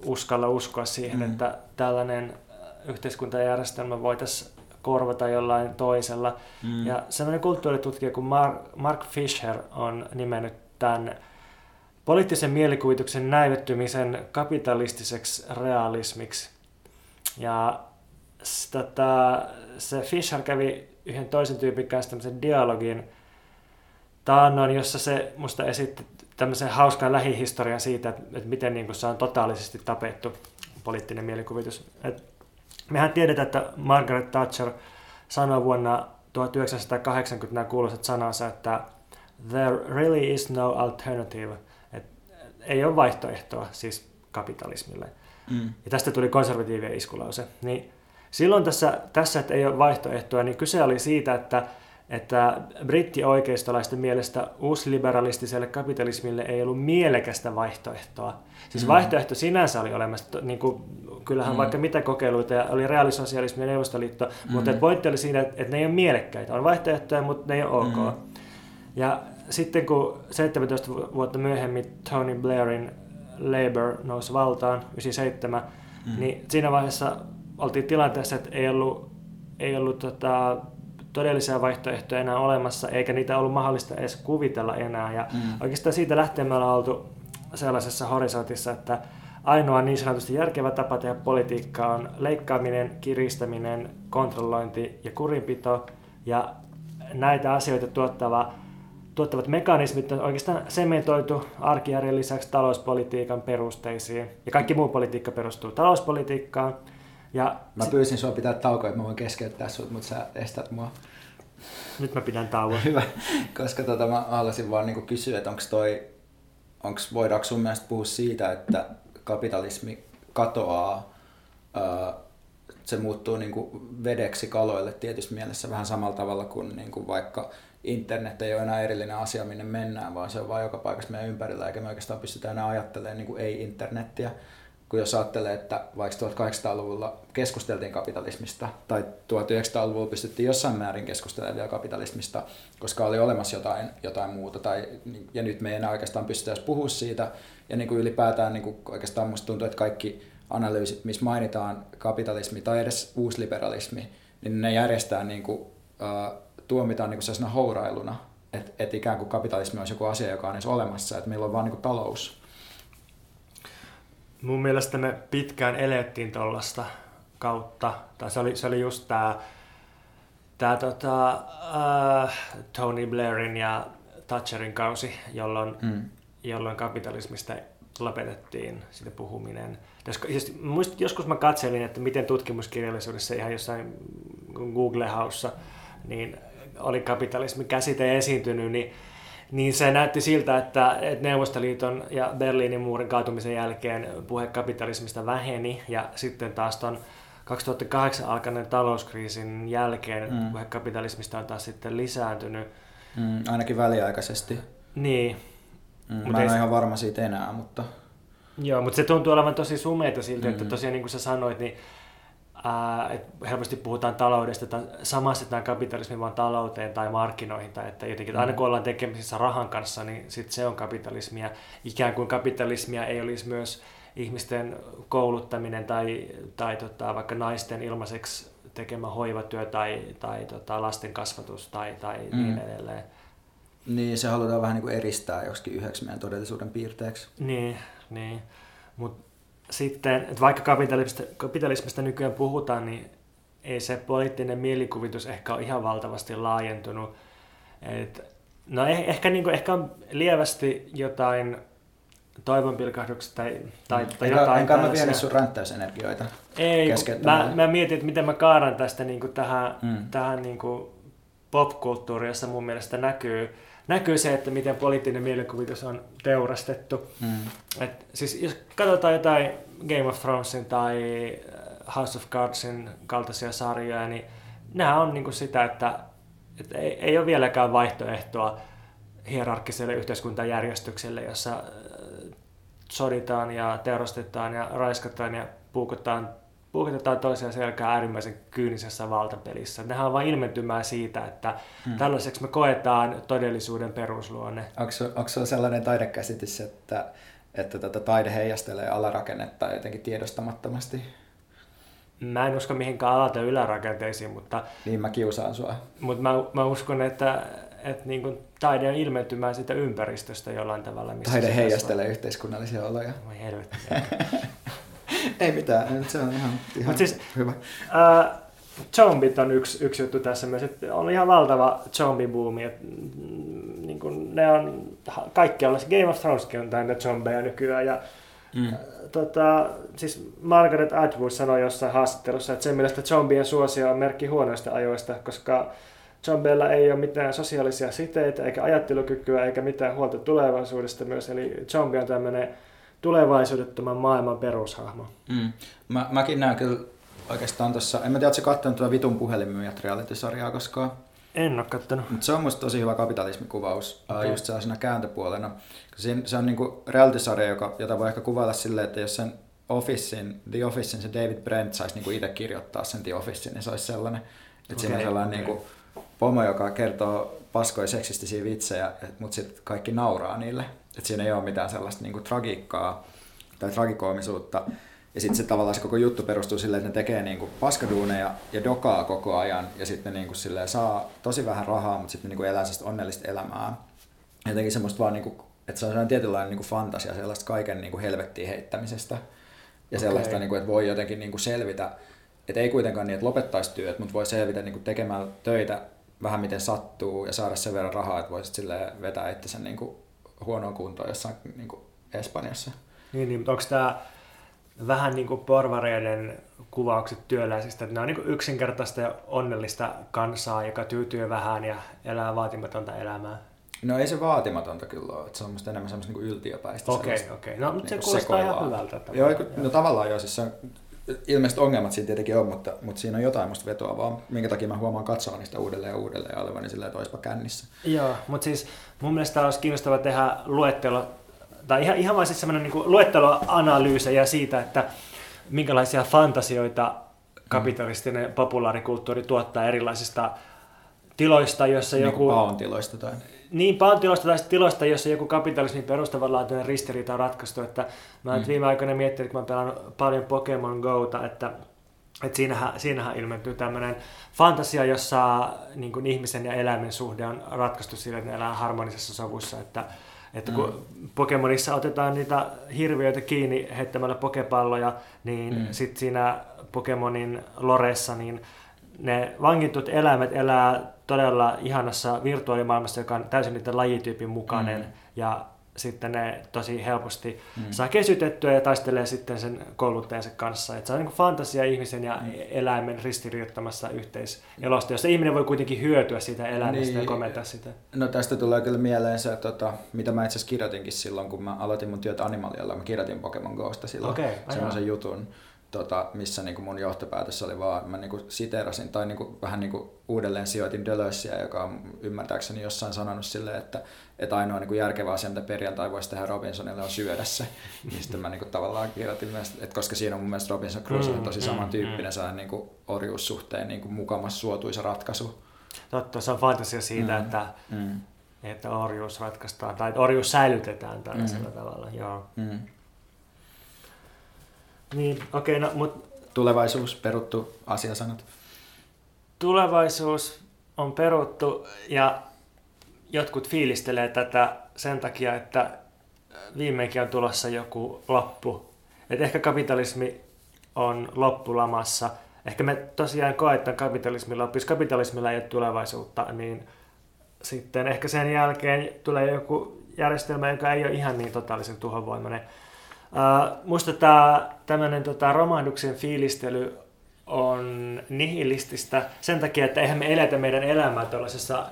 uskalla uskoa siihen, mm. että tällainen yhteiskuntajärjestelmä voitaisiin korvata jollain toisella. Mm. Ja sellainen kulttuuritutkija kuin Mark, Mark Fisher on nimennyt tämän poliittisen mielikuvituksen näivettymisen kapitalistiseksi realismiksi. Ja tota, se Fisher kävi yhden toisen tyypin kanssa tämmöisen dialogin taannoin, jossa se musta esitti tämmöisen hauskan lähihistorian siitä, että, että miten niin se on totaalisesti tapettu poliittinen mielikuvitus. Et mehän tiedetään, että Margaret Thatcher sanoi vuonna 1980 nämä kuuluisat sanansa, että there really is no alternative, että ei ole vaihtoehtoa siis kapitalismille. Mm. Ja tästä tuli konservatiivien iskulause. Niin Silloin tässä, tässä että ei ole vaihtoehtoa, niin kyse oli siitä, että, että brittioikeistolaisten mielestä uusliberalistiselle kapitalismille ei ollut mielekästä vaihtoehtoa. Siis mm. vaihtoehto sinänsä oli olemassa, niin kuin, kyllähän mm. vaikka mitä kokeiluita, ja oli reaalisosialismi ja neuvostoliitto, mm. mutta pointti oli siinä, että, että ne ei ole mielekkäitä. On vaihtoehtoja, mutta ne ei ole ok. Mm. Ja sitten kun 17 vuotta myöhemmin Tony Blairin Labour nousi valtaan, 97, mm. niin siinä vaiheessa oltiin tilanteessa, että ei ollut, ei ollut tota, todellisia vaihtoehtoja enää olemassa, eikä niitä ollut mahdollista edes kuvitella enää. Ja mm. oikeastaan siitä lähtien me ollaan oltu sellaisessa horisontissa, että ainoa niin sanotusti järkevä tapa tehdä politiikkaa on leikkaaminen, kiristäminen, kontrollointi ja kurinpito. Ja näitä asioita tuottava, tuottavat mekanismit on oikeastaan sementoitu arkijärjen lisäksi talouspolitiikan perusteisiin. Ja kaikki muu politiikka perustuu talouspolitiikkaan. Ja mä pyysin sua pitää taukoa, että mä voin keskeyttää sut, mutta sä estät mua. Nyt mä pidän tauon. Hyvä, koska tota, mä haluaisin vaan niinku kysyä, että onko toi, onks, voidaanko sun mielestä puhua siitä, että kapitalismi katoaa, ää, se muuttuu niinku vedeksi kaloille tietysti mielessä vähän samalla tavalla kuin niinku vaikka internet ei ole enää erillinen asia, minne mennään, vaan se on vain joka paikassa meidän ympärillä, eikä me oikeastaan pystytä enää ajattelemaan niin ei-internettiä kun jos ajattelee, että vaikka 1800-luvulla keskusteltiin kapitalismista, tai 1900-luvulla pystyttiin jossain määrin keskustelemaan vielä kapitalismista, koska oli olemassa jotain, jotain muuta, tai, ja nyt me ei enää oikeastaan pystytä puhua siitä, ja niin kuin ylipäätään niin kuin oikeastaan musta tuntuu, että kaikki analyysit, missä mainitaan kapitalismi tai edes uusliberalismi, niin ne järjestää niin kuin, uh, tuomitaan niin kuin hourailuna, että et ikään kuin kapitalismi olisi joku asia, joka on edes olemassa, että meillä on vaan niin kuin talous, mun mielestä me pitkään elettiin tuollaista kautta. Tai se oli, se oli just tämä tää, tota, äh, Tony Blairin ja Thatcherin kausi, jolloin, mm. jolloin kapitalismista lopetettiin sitä puhuminen. Siis, joskus mä katselin, että miten tutkimuskirjallisuudessa ihan jossain Google-haussa niin oli kapitalismi käsite esiintynyt, niin niin se näytti siltä, että, että Neuvostoliiton ja Berliinin muurin kaatumisen jälkeen puhe kapitalismista väheni ja sitten taas tuon 2008 alkaneen talouskriisin jälkeen mm. puhe kapitalismista on taas sitten lisääntynyt. Mm, ainakin väliaikaisesti. Niin. Mm, mä en ole ihan varma siitä enää, mutta... Joo, mutta se tuntuu olevan tosi sumeita siltä, mm. että tosiaan niin kuin sä sanoit, niin ää, että helposti puhutaan taloudesta, että samastetaan kapitalismi vaan talouteen tai markkinoihin, tai että jotenkin, mm. aina kun ollaan tekemisissä rahan kanssa, niin sit se on kapitalismia. Ikään kuin kapitalismia ei olisi myös ihmisten kouluttaminen tai, tai tota, vaikka naisten ilmaiseksi tekemä hoivatyö tai, tai tota, lasten kasvatus tai, tai mm. niin edelleen. Niin, se halutaan vähän niin kuin eristää joskin yhdeksi meidän todellisuuden piirteeksi. Niin, niin. mutta sitten, että vaikka kapitalismista, kapitalismista nykyään puhutaan, niin ei se poliittinen mielikuvitus ehkä ole ihan valtavasti laajentunut. Et, no eh, ehkä, niin kuin, ehkä on lievästi jotain toivonpilkahduksia tai, tai, tai enkä, jotain Enkä mä vienyt sun ränttäysenergioita Ei, mä, mä, mietin, että miten mä kaaran tästä niin kuin tähän, mm. tähän niin kuin popkulttuuriin, jossa mun mielestä näkyy näkyy se, että miten poliittinen mielikuvitus on teurastettu. Mm. Et, siis jos katsotaan jotain Game of Thronesin tai äh, House of Cardsin kaltaisia sarjoja, niin nämä on niin kuin sitä, että, että ei, ei ole vieläkään vaihtoehtoa hierarkkiselle yhteiskuntajärjestykselle, jossa äh, soditaan ja teurastetaan ja raiskataan ja puukotaan puukotetaan toisiaan selkää äärimmäisen kyynisessä valtapelissä. Nehän on vain ilmentymää siitä, että hmm. tällaiseksi me koetaan todellisuuden perusluonne. Onko, se sellainen taidekäsitys, että, että tätä taide heijastelee alarakennetta jotenkin tiedostamattomasti? Mä en usko mihinkään ala- tai ylärakenteisiin, mutta... Niin mä kiusaan sua. Mutta mä, mä uskon, että, että niin kuin taide on ilmentymään siitä ympäristöstä jollain tavalla. Missä taide heijastelee yhteiskunnallisia oloja. Voi helvetti. Ei mitään, se on ihan, ihan Mut siis, hyvä. Äh, zombit on yksi, yksi juttu tässä myös, että on ihan valtava zombibuumi. Että, mm, niin kuin ne on, kaikki on, Game of Throneskin on täynnä zombeja nykyään. Ja, mm. äh, tota, siis Margaret Atwood sanoi jossain haastattelussa, että sen mielestä zombien suosio on merkki huonoista ajoista, koska zombeilla ei ole mitään sosiaalisia siteitä, eikä ajattelukykyä, eikä mitään huolta tulevaisuudesta myös. Eli zombie on tämmöinen tulevaisuudettoman maailman perushahmo. Mm. Mä, mäkin näen kyllä oikeastaan tuossa, en mä tiedä, ootko katsonut tuota vitun puhelimia reality-sarjaa koskaan? En ole kattonut. Mutta se on musta tosi hyvä kapitalismikuvaus, okay. just sellaisena kääntöpuolena. Siinä, se on niinku reality-sarja, joka, jota voi ehkä kuvailla silleen, että jos sen Officein, The Officein se David Brent saisi niinku itse kirjoittaa sen The Officein, niin se olisi sellainen, että okay, siinä on sellainen okay. niinku pomo, joka kertoo paskoja seksistisiä vitsejä, mutta sitten kaikki nauraa niille. Että siinä ei ole mitään sellaista niinku tragiikkaa tai tragikoomisuutta. Ja sitten se tavallaan se koko juttu perustuu silleen, että ne tekee niinku paskaduuneja ja dokaa koko ajan. Ja sitten ne niinku silleen saa tosi vähän rahaa, mutta sitten ne niinku elää onnellista elämää. Jotenkin semmoista vaan niinku että se on sellainen tietynlainen niin kuin fantasia sellaista kaiken niin kuin helvettiin heittämisestä. Ja Okei. sellaista, niin kuin, että voi jotenkin niin kuin selvitä, että ei kuitenkaan niin, että lopettaisi työt, mutta voi selvitä niin kuin tekemään töitä vähän miten sattuu ja saada sen verran rahaa, että voisit vetää itsensä niin kuin huonoon kuntoon jossain niin kuin Espanjassa. Niin, niin mutta onko tämä vähän niin kuin porvareiden kuvaukset työläisistä, että ne on niin yksinkertaista ja onnellista kansaa, joka tyytyy vähän ja elää vaatimatonta elämää? No ei se vaatimatonta kyllä ole, että se on musta enemmän semmoista niin yltiöpäistä. Okei, sellaista okei. No, mutta se niinku kuulostaa ihan hyvältä. Joo, tavallaan. no tavallaan joo, siis se on, ilmeisesti ongelmat siinä tietenkin on, mutta, mutta siinä on jotain musta vetoa vaan, minkä takia mä huomaan katsoa niistä uudelleen ja uudelleen ja olevani silleen, että oispa kännissä. Joo, mutta siis mun mielestä olisi kiinnostava tehdä luettelo, tai ihan, ihan vain siis semmoinen niin luetteloanalyysejä siitä, että minkälaisia fantasioita kapitalistinen populaarikulttuuri tuottaa erilaisista tiloista, jossa Niin joku... paon tiloista tai... Niin, paon tiloista tai tiloista, jossa joku kapitalismin perustavanlaatuinen ristiriita on ratkaistu. Että mä oon Mm. viime aikoina miettinyt, kun mä oon pelannut paljon Pokemon Gota, että, että siinähän, siinähän ilmentyy tämmöinen fantasia, jossa niin kuin ihmisen ja eläimen suhde on ratkaistu sillä, että ne elää harmonisessa sovussa. Että, että kun Pokemonissa otetaan niitä hirviöitä kiinni heittämällä pokepalloja, niin Mm. mm. sitten siinä Pokemonin loressa, niin ne vangitut eläimet elää todella ihanassa virtuaalimaailmassa, joka on täysin niiden lajityypin mukainen. Mm. Ja sitten ne tosi helposti Mm. saa kesytettyä ja taistelee sitten sen kouluttajansa kanssa. Et se on niin fantasia ihmisen ja Mm. eläimen ristiriittamassa yhteiselosta, jossa ihminen voi kuitenkin hyötyä siitä elämästä Niin. ja komentaa sitä. No tästä tulee kyllä mieleen se, tota, mitä mä itse asiassa kirjoitinkin silloin, kun mä aloitin mun työt Animalialla. Mä kirjoitin Pokemon Gosta silloin Okei, ai semmoisen jutun, tota, missä niinku mun johtopäätös oli vaan, mä niinku siterasin tai niinku, vähän niinku uudelleen sijoitin Deleuzeä, joka on ymmärtääkseni jossain sanonut silleen, että, että ainoa niinku järkevä asia, mitä perjantai voisi tehdä Robinsonille on syödä se. Niin sitten mä niinku tavallaan kirjoitin myös, että koska siinä on mun mielestä Robinson Crusoe Mm, tosi mm, samantyyppinen mm. sellainen niinku orjuussuhteen niinku mukamas suotuisa ratkaisu. Totta, se on fantasia siitä, Mm. että, Mm. että orjuus ratkaistaan, tai orjuus säilytetään tällaisella Mm. tavalla. Joo. Mm. Niin, okei, no, mutta Tulevaisuus, peruttu asiasanat. tulevaisuus on peruttu ja jotkut fiilistelee tätä sen takia, että viimeinkin on tulossa joku loppu. Et ehkä kapitalismi on loppulamassa. Ehkä me tosiaan koetaan kapitalismin loppu. Jos kapitalismilla ei ole tulevaisuutta, niin sitten ehkä sen jälkeen tulee joku järjestelmä, joka ei ole ihan niin totaalisen tuhovoimainen. Uh, musta tämä tämmöinen tota, romahduksen fiilistely on nihilististä sen takia, että eihän me eletä meidän elämää tuollaisessa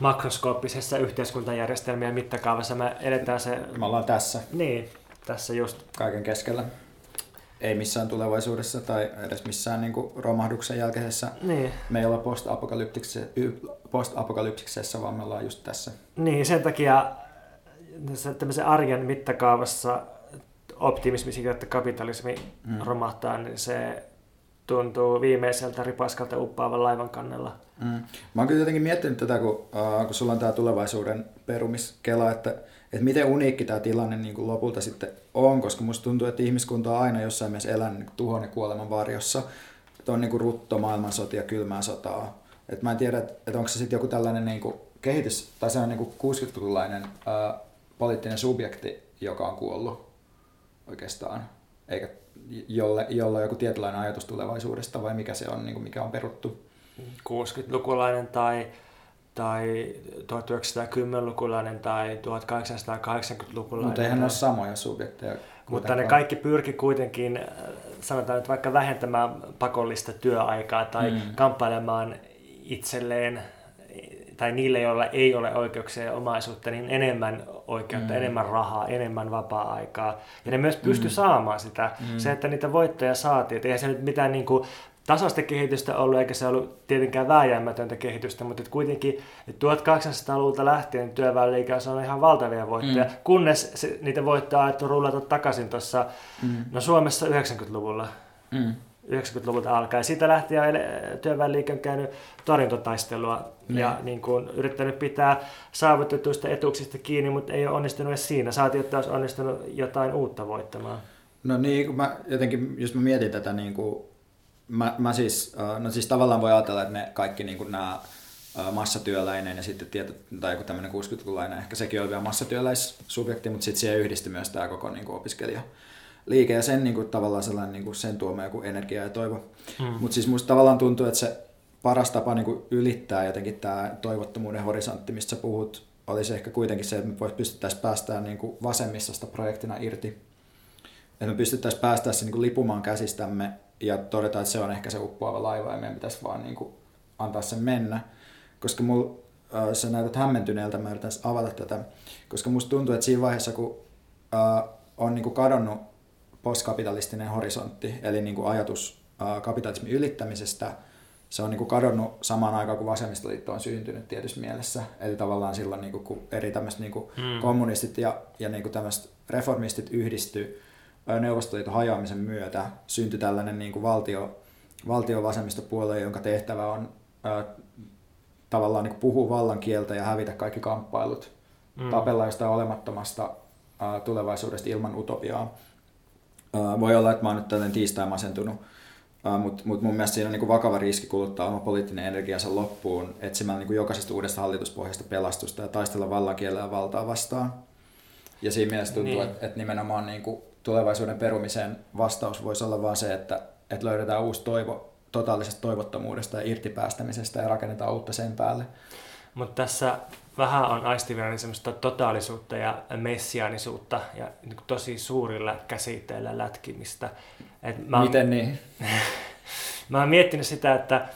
makroskooppisessa yhteiskuntajärjestelmien mittakaavassa. Me eletään se, Me ollaan tässä niin, tässä just. kaiken keskellä. Ei missään tulevaisuudessa tai edes missään niin kuin romahduksen jälkeisessä. Niin, Me ei olla post-apokalyptiksessä, post-apokalyptiksessa, vaan me ollaan just tässä. niin sen takia tämmöisen arjen mittakaavassa optimismi siitä, että kapitalismi Mm. romahtaa, niin se tuntuu viimeiseltä ripaskalta uppaavan laivan kannella. Mm. Mä oon kyllä jotenkin miettinyt tätä, kun, uh, kun sulla on tämä tulevaisuuden perumiskela, että, että miten uniikki tämä tilanne niin kuin lopulta sitten on, koska musta tuntuu, että ihmiskunta on aina jossain mielessä elänyt niin tuhon ja kuoleman varjossa. Että on niin kuin rutto, maailmansotia, kylmää sotaa. Et mä en tiedä, että onko se sitten joku tällainen niin kuin kehitys, tai se on niin kuin 60-lukulainen uh, poliittinen subjekti, joka on kuollut oikeastaan, eikä jolle, jolla joku tietynlainen ajatus tulevaisuudesta, vai mikä se on, niin kuin mikä on peruttu. 60-lukulainen tai, tai 1910-lukulainen tai 1880-lukulainen. Mutta eihän ne ole samoja subjekteja. Mutta ne kaikki pyrki kuitenkin, äh, sanotaan nyt vaikka vähentämään pakollista työaikaa tai mm. kamppailemaan itselleen tai niille, joilla ei ole oikeuksia ja omaisuutta, niin enemmän oikeutta, Mm. mm. enemmän rahaa, enemmän vapaa-aikaa. Ja ne myös pysty Mm. saamaan sitä. Mm. Se, että niitä voittoja saatiin. Et eihän se nyt mitään niin kuin, tasasta kehitystä ollut, eikä se ollut tietenkään vääjäämätöntä kehitystä, mutta et kuitenkin et 1800-luvulta lähtien työväenliike on saanut ihan valtavia voittoja, Mm. kunnes se, niitä voittoja on alettu rullata takaisin tuossa Mm. no Suomessa 90-luvulla. Mm. 90-luvulta alkaen. Siitä lähtien työväenliike on käynyt torjuntotaistelua Niin. ja niin kuin, yrittänyt pitää saavutetuista etuuksista kiinni, mutta ei ole onnistunut edes siinä. Saatiin, että olisi onnistunut jotain uutta voittamaan. No niin, kun mä jotenkin, jos mä mietin tätä, niin kuin, mä, mä siis, äh, no siis tavallaan voi ajatella, että ne kaikki niin kuin nämä massatyöläinen ja sitten tieto, tai joku tämmöinen 60-lukulainen, ehkä sekin oli vielä massatyöläissubjekti, mutta sitten siihen yhdistyi myös tämä koko niin kuin opiskelija liike ja sen niin kuin, tavallaan sellainen niin kuin sen tuoma joku energia ja toivo. Hmm. Mutta siis musta tavallaan tuntuu, että se paras tapa niin kuin ylittää jotenkin tämä toivottomuuden horisontti, mistä sä puhut, olisi ehkä kuitenkin se, että me pystyttäisiin päästään niin kuin vasemmistosta projektina irti. Että me pystyttäisiin päästään se niin kuin lipumaan käsistämme ja todeta, että se on ehkä se uppoava laiva ja meidän pitäisi vaan niin kuin antaa sen mennä. Koska mul, äh, sä näytät hämmentyneeltä, mä yritän avata tätä, koska musta tuntuu, että siinä vaiheessa, kun äh, on niin kuin kadonnut postkapitalistinen horisontti, eli niin kuin ajatus äh, kapitalismin ylittämisestä, se on niin kuin kadonnut samaan aikaan, kun vasemmistoliitto on syntynyt tietyssä mielessä. Eli tavallaan silloin, niin kuin, kun eri tämmöiset niin kuin hmm. kommunistit ja, ja niin kuin tämmöiset reformistit yhdistyi Neuvostoliiton hajoamisen myötä, syntyi tällainen niin kuin valtio, valtio vasemmistopuolue, jonka tehtävä on ää, tavallaan niin kuin puhua vallan kieltä ja hävitä kaikki kamppailut, hmm. tapella jostain olemattomasta ää, tulevaisuudesta ilman utopiaa. Ää, voi olla, että mä oon nyt tällainen tiistai masentunut, mutta mut mun mielestä siinä on niinku vakava riski kuluttaa oma poliittinen energiansa loppuun etsimällä niinku jokaisesta uudesta hallituspohjasta pelastusta ja taistella vallankielellä ja valtaa vastaan. Ja siinä mielessä tuntuu, niin. että et nimenomaan niinku tulevaisuuden perumisen vastaus voisi olla vaan se, että et löydetään uusi toivo totaalisesta toivottomuudesta ja irtipäästämisestä ja rakennetaan uutta sen päälle. Mutta tässä vähän on aistivina niin semmoista totaalisuutta ja messiaanisuutta ja niin tosi suurilla käsitteillä lätkimistä. Et mä Miten niin? mä oon miettinyt sitä, että,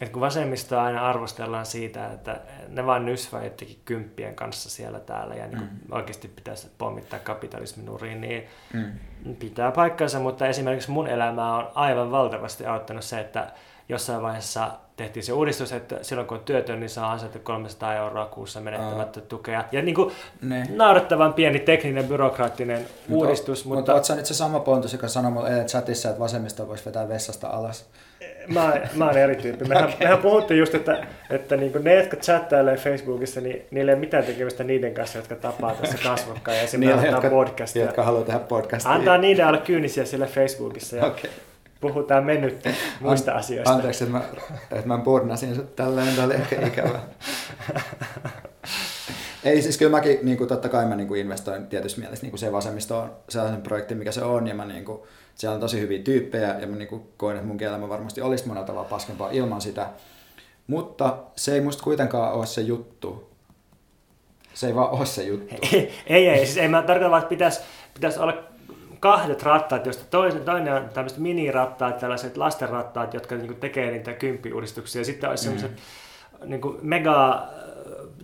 että kun vasemmista aina arvostellaan siitä, että ne vaan nysvää jotenkin kymppien kanssa siellä täällä ja niin mm. oikeasti pitäisi pommittaa kapitalismin nuriin, niin mm. pitää paikkansa, mutta esimerkiksi mun elämää on aivan valtavasti auttanut se, että jossain vaiheessa tehtiin se uudistus, että silloin kun on työtön, niin saa ansaita 300 euroa kuussa menettämättä uh. tukea. Ja niin kuin ne. naurettavan pieni tekninen, byrokraattinen Mut uudistus. O, mutta mutta nyt se sama Pontus, joka sanoi mulle chatissa, että vasemmista voisi vetää vessasta alas? Mä, mä oon eri tyyppi. Mehän, okay. mehän puhuttiin just, että, että niin ne, jotka chattailee Facebookissa, niin niillä ei ole mitään tekemistä niiden kanssa, jotka tapaa tässä kasvokkaan ja niillä, jotka, podcastia. jotka haluaa tehdä podcastia. Antaa niiden olla kyynisiä siellä Facebookissa. Ja okay puhutaan mennyt muista An- asioista. Anteeksi, että mä, että mä burnasin sut tälleen, tämä oli ehkä ikävä. Ei siis kyllä mäkin, niin kuin, totta kai mä niin kuin investoin tietysti mielessä niin kuin se vasemmisto on sellaisen projekti, mikä se on, ja mä niin kuin, siellä on tosi hyviä tyyppejä, ja mä niin kuin, koen, että mun elämä varmasti olisi monella tavalla paskempaa ilman sitä. Mutta se ei musta kuitenkaan ole se juttu. Se ei vaan ole se juttu. Ei, ei, ei siis ei mä tarkoita, että pitäisi, pitäisi olla kahdet rattaat, joista toinen, toinen on tämmöiset minirattaat, tällaiset lastenrattaat, jotka niin tekee niitä kymppiuudistuksia. Ja sitten olisi mm. sellaiset niin mega äh,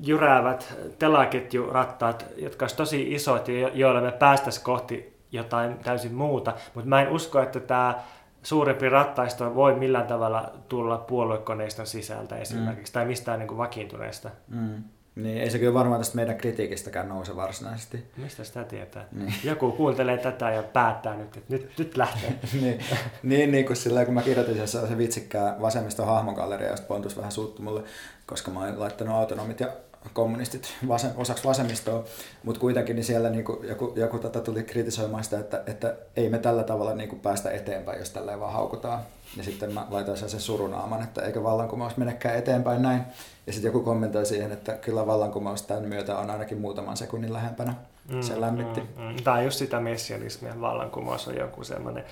jyräävät telaketjurattaat, jotka olisi tosi isot ja joilla me päästäisiin kohti jotain täysin muuta. Mutta mä en usko, että tämä suurempi rattaisto voi millään tavalla tulla puoluekoneiston sisältä esimerkiksi, mm. tai mistään niin kuin vakiintuneesta. Mm. Niin, ei se kyllä varmaan tästä meidän kritiikistäkään nouse varsinaisesti. Mistä sitä tietää? Niin. Joku kuuntelee tätä ja päättää nyt, että nyt, nyt lähtee. niin, niin, niin kuin sillä, kun mä kirjoitin se vitsikkää vasemmiston hahmogalleria, josta Pontus vähän suuttu mulle, koska mä oon laittanut autonomit ja kommunistit vasem, osaksi vasemmistoa, mutta kuitenkin niin siellä niin kuin, joku, joku tätä tuli kritisoimaan sitä, että, että ei me tällä tavalla niin kuin päästä eteenpäin, jos tällä vaan haukutaan. Ja sitten mä laitoin sen surunaaman, että eikö vallankumous menekään eteenpäin näin. Ja sitten joku kommentoi siihen, että kyllä vallankumous tämän myötä on ainakin muutaman sekunnin lähempänä. Mm, se lämmitti. Mm, mm. Tämä on just sitä messianismia. Vallankumous on joku semmoinen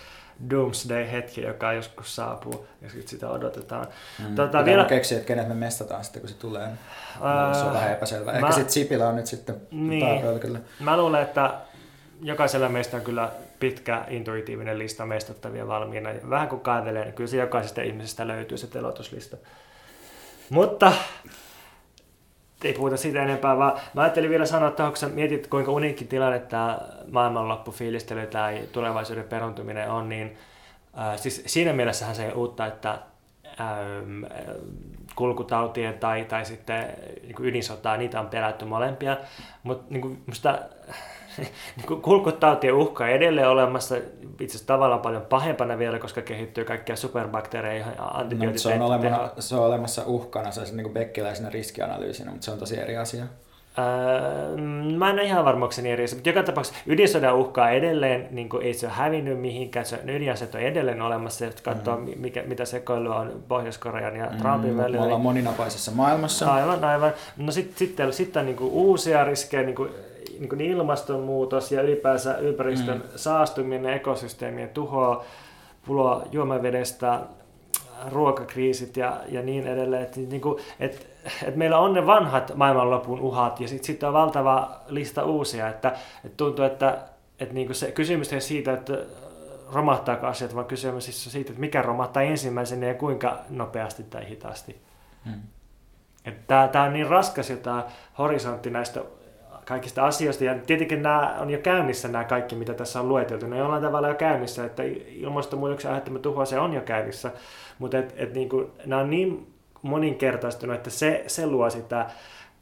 doomsday-hetki, joka joskus saapuu, ja sitten sitä odotetaan. Mm. Tota, vielä... keksiä, että kenet me mestataan sitten, kun se tulee. Uh, se on vähän epäselvä. Ehkä mä... sitten Sipilä on nyt sitten niin. Mä luulen, että jokaisella meistä on kyllä pitkä intuitiivinen lista mestattavia valmiina. Vähän kun kaivelee, niin kyllä se jokaisesta ihmisestä löytyy se telotuslista. Mutta ei puhuta siitä enempää, vaan mä ajattelin vielä sanoa, että sä mietit, kuinka uniikki tilanne tämä maailmanloppufiilistely tai tulevaisuuden peruntuminen on, niin äh, siis siinä mielessähän se ei uutta, että ähm, kulkutautien tai, tai sitten niin ydinsotaa, niitä on pelätty molempia, mutta niin musta kulkutautien uhka on edelleen olemassa, itse asiassa tavallaan paljon pahempana vielä, koska kehittyy kaikkia superbakteereja ja antibiootit. No, se, on olemassa, se on olemassa uhkana, se on niin bekkiläisenä riskianalyysinä, mutta se on tosi eri asia. Öö, mä en ole ihan varmuukseni eri mutta joka tapauksessa ydinsodan uhkaa edelleen, niin kuin ei se ole hävinnyt mihinkään, se ydinaseet on edelleen olemassa, jos katsoo mm-hmm. mikä, mitä sekoilua on Pohjois-Korean ja mm, Trumpin mm, välillä. Me ollaan moninapaisessa maailmassa. Aivan, aivan. No sitten sit, sit, sit on niin kuin uusia riskejä, niin kuin, niin kuin ilmastonmuutos ja ylipäänsä ympäristön mm. saastuminen, ekosysteemien tuhoa, puloa juomavedestä, ruokakriisit ja, ja niin edelleen. Että niin kuin, et, et meillä on ne vanhat maailmanlopun uhat ja sitten sit on valtava lista uusia. Että, et tuntuu, että et niin kuin se kysymys ei siitä, että romahtaako asiat, vaan kysymys siis on siitä, että mikä romahtaa ensimmäisenä ja kuinka nopeasti tai hitaasti. Hmm. Tämä on niin raskas tämä horisontti näistä kaikista asioista. Ja tietenkin nämä on jo käynnissä nämä kaikki, mitä tässä on lueteltu. Ne on jollain tavalla jo käynnissä, että ilmastonmuutoksen aiheuttama tuhoa se on jo käynnissä. Mutta et, et niin kuin, nämä on niin moninkertaistunut, että se, se luo sitä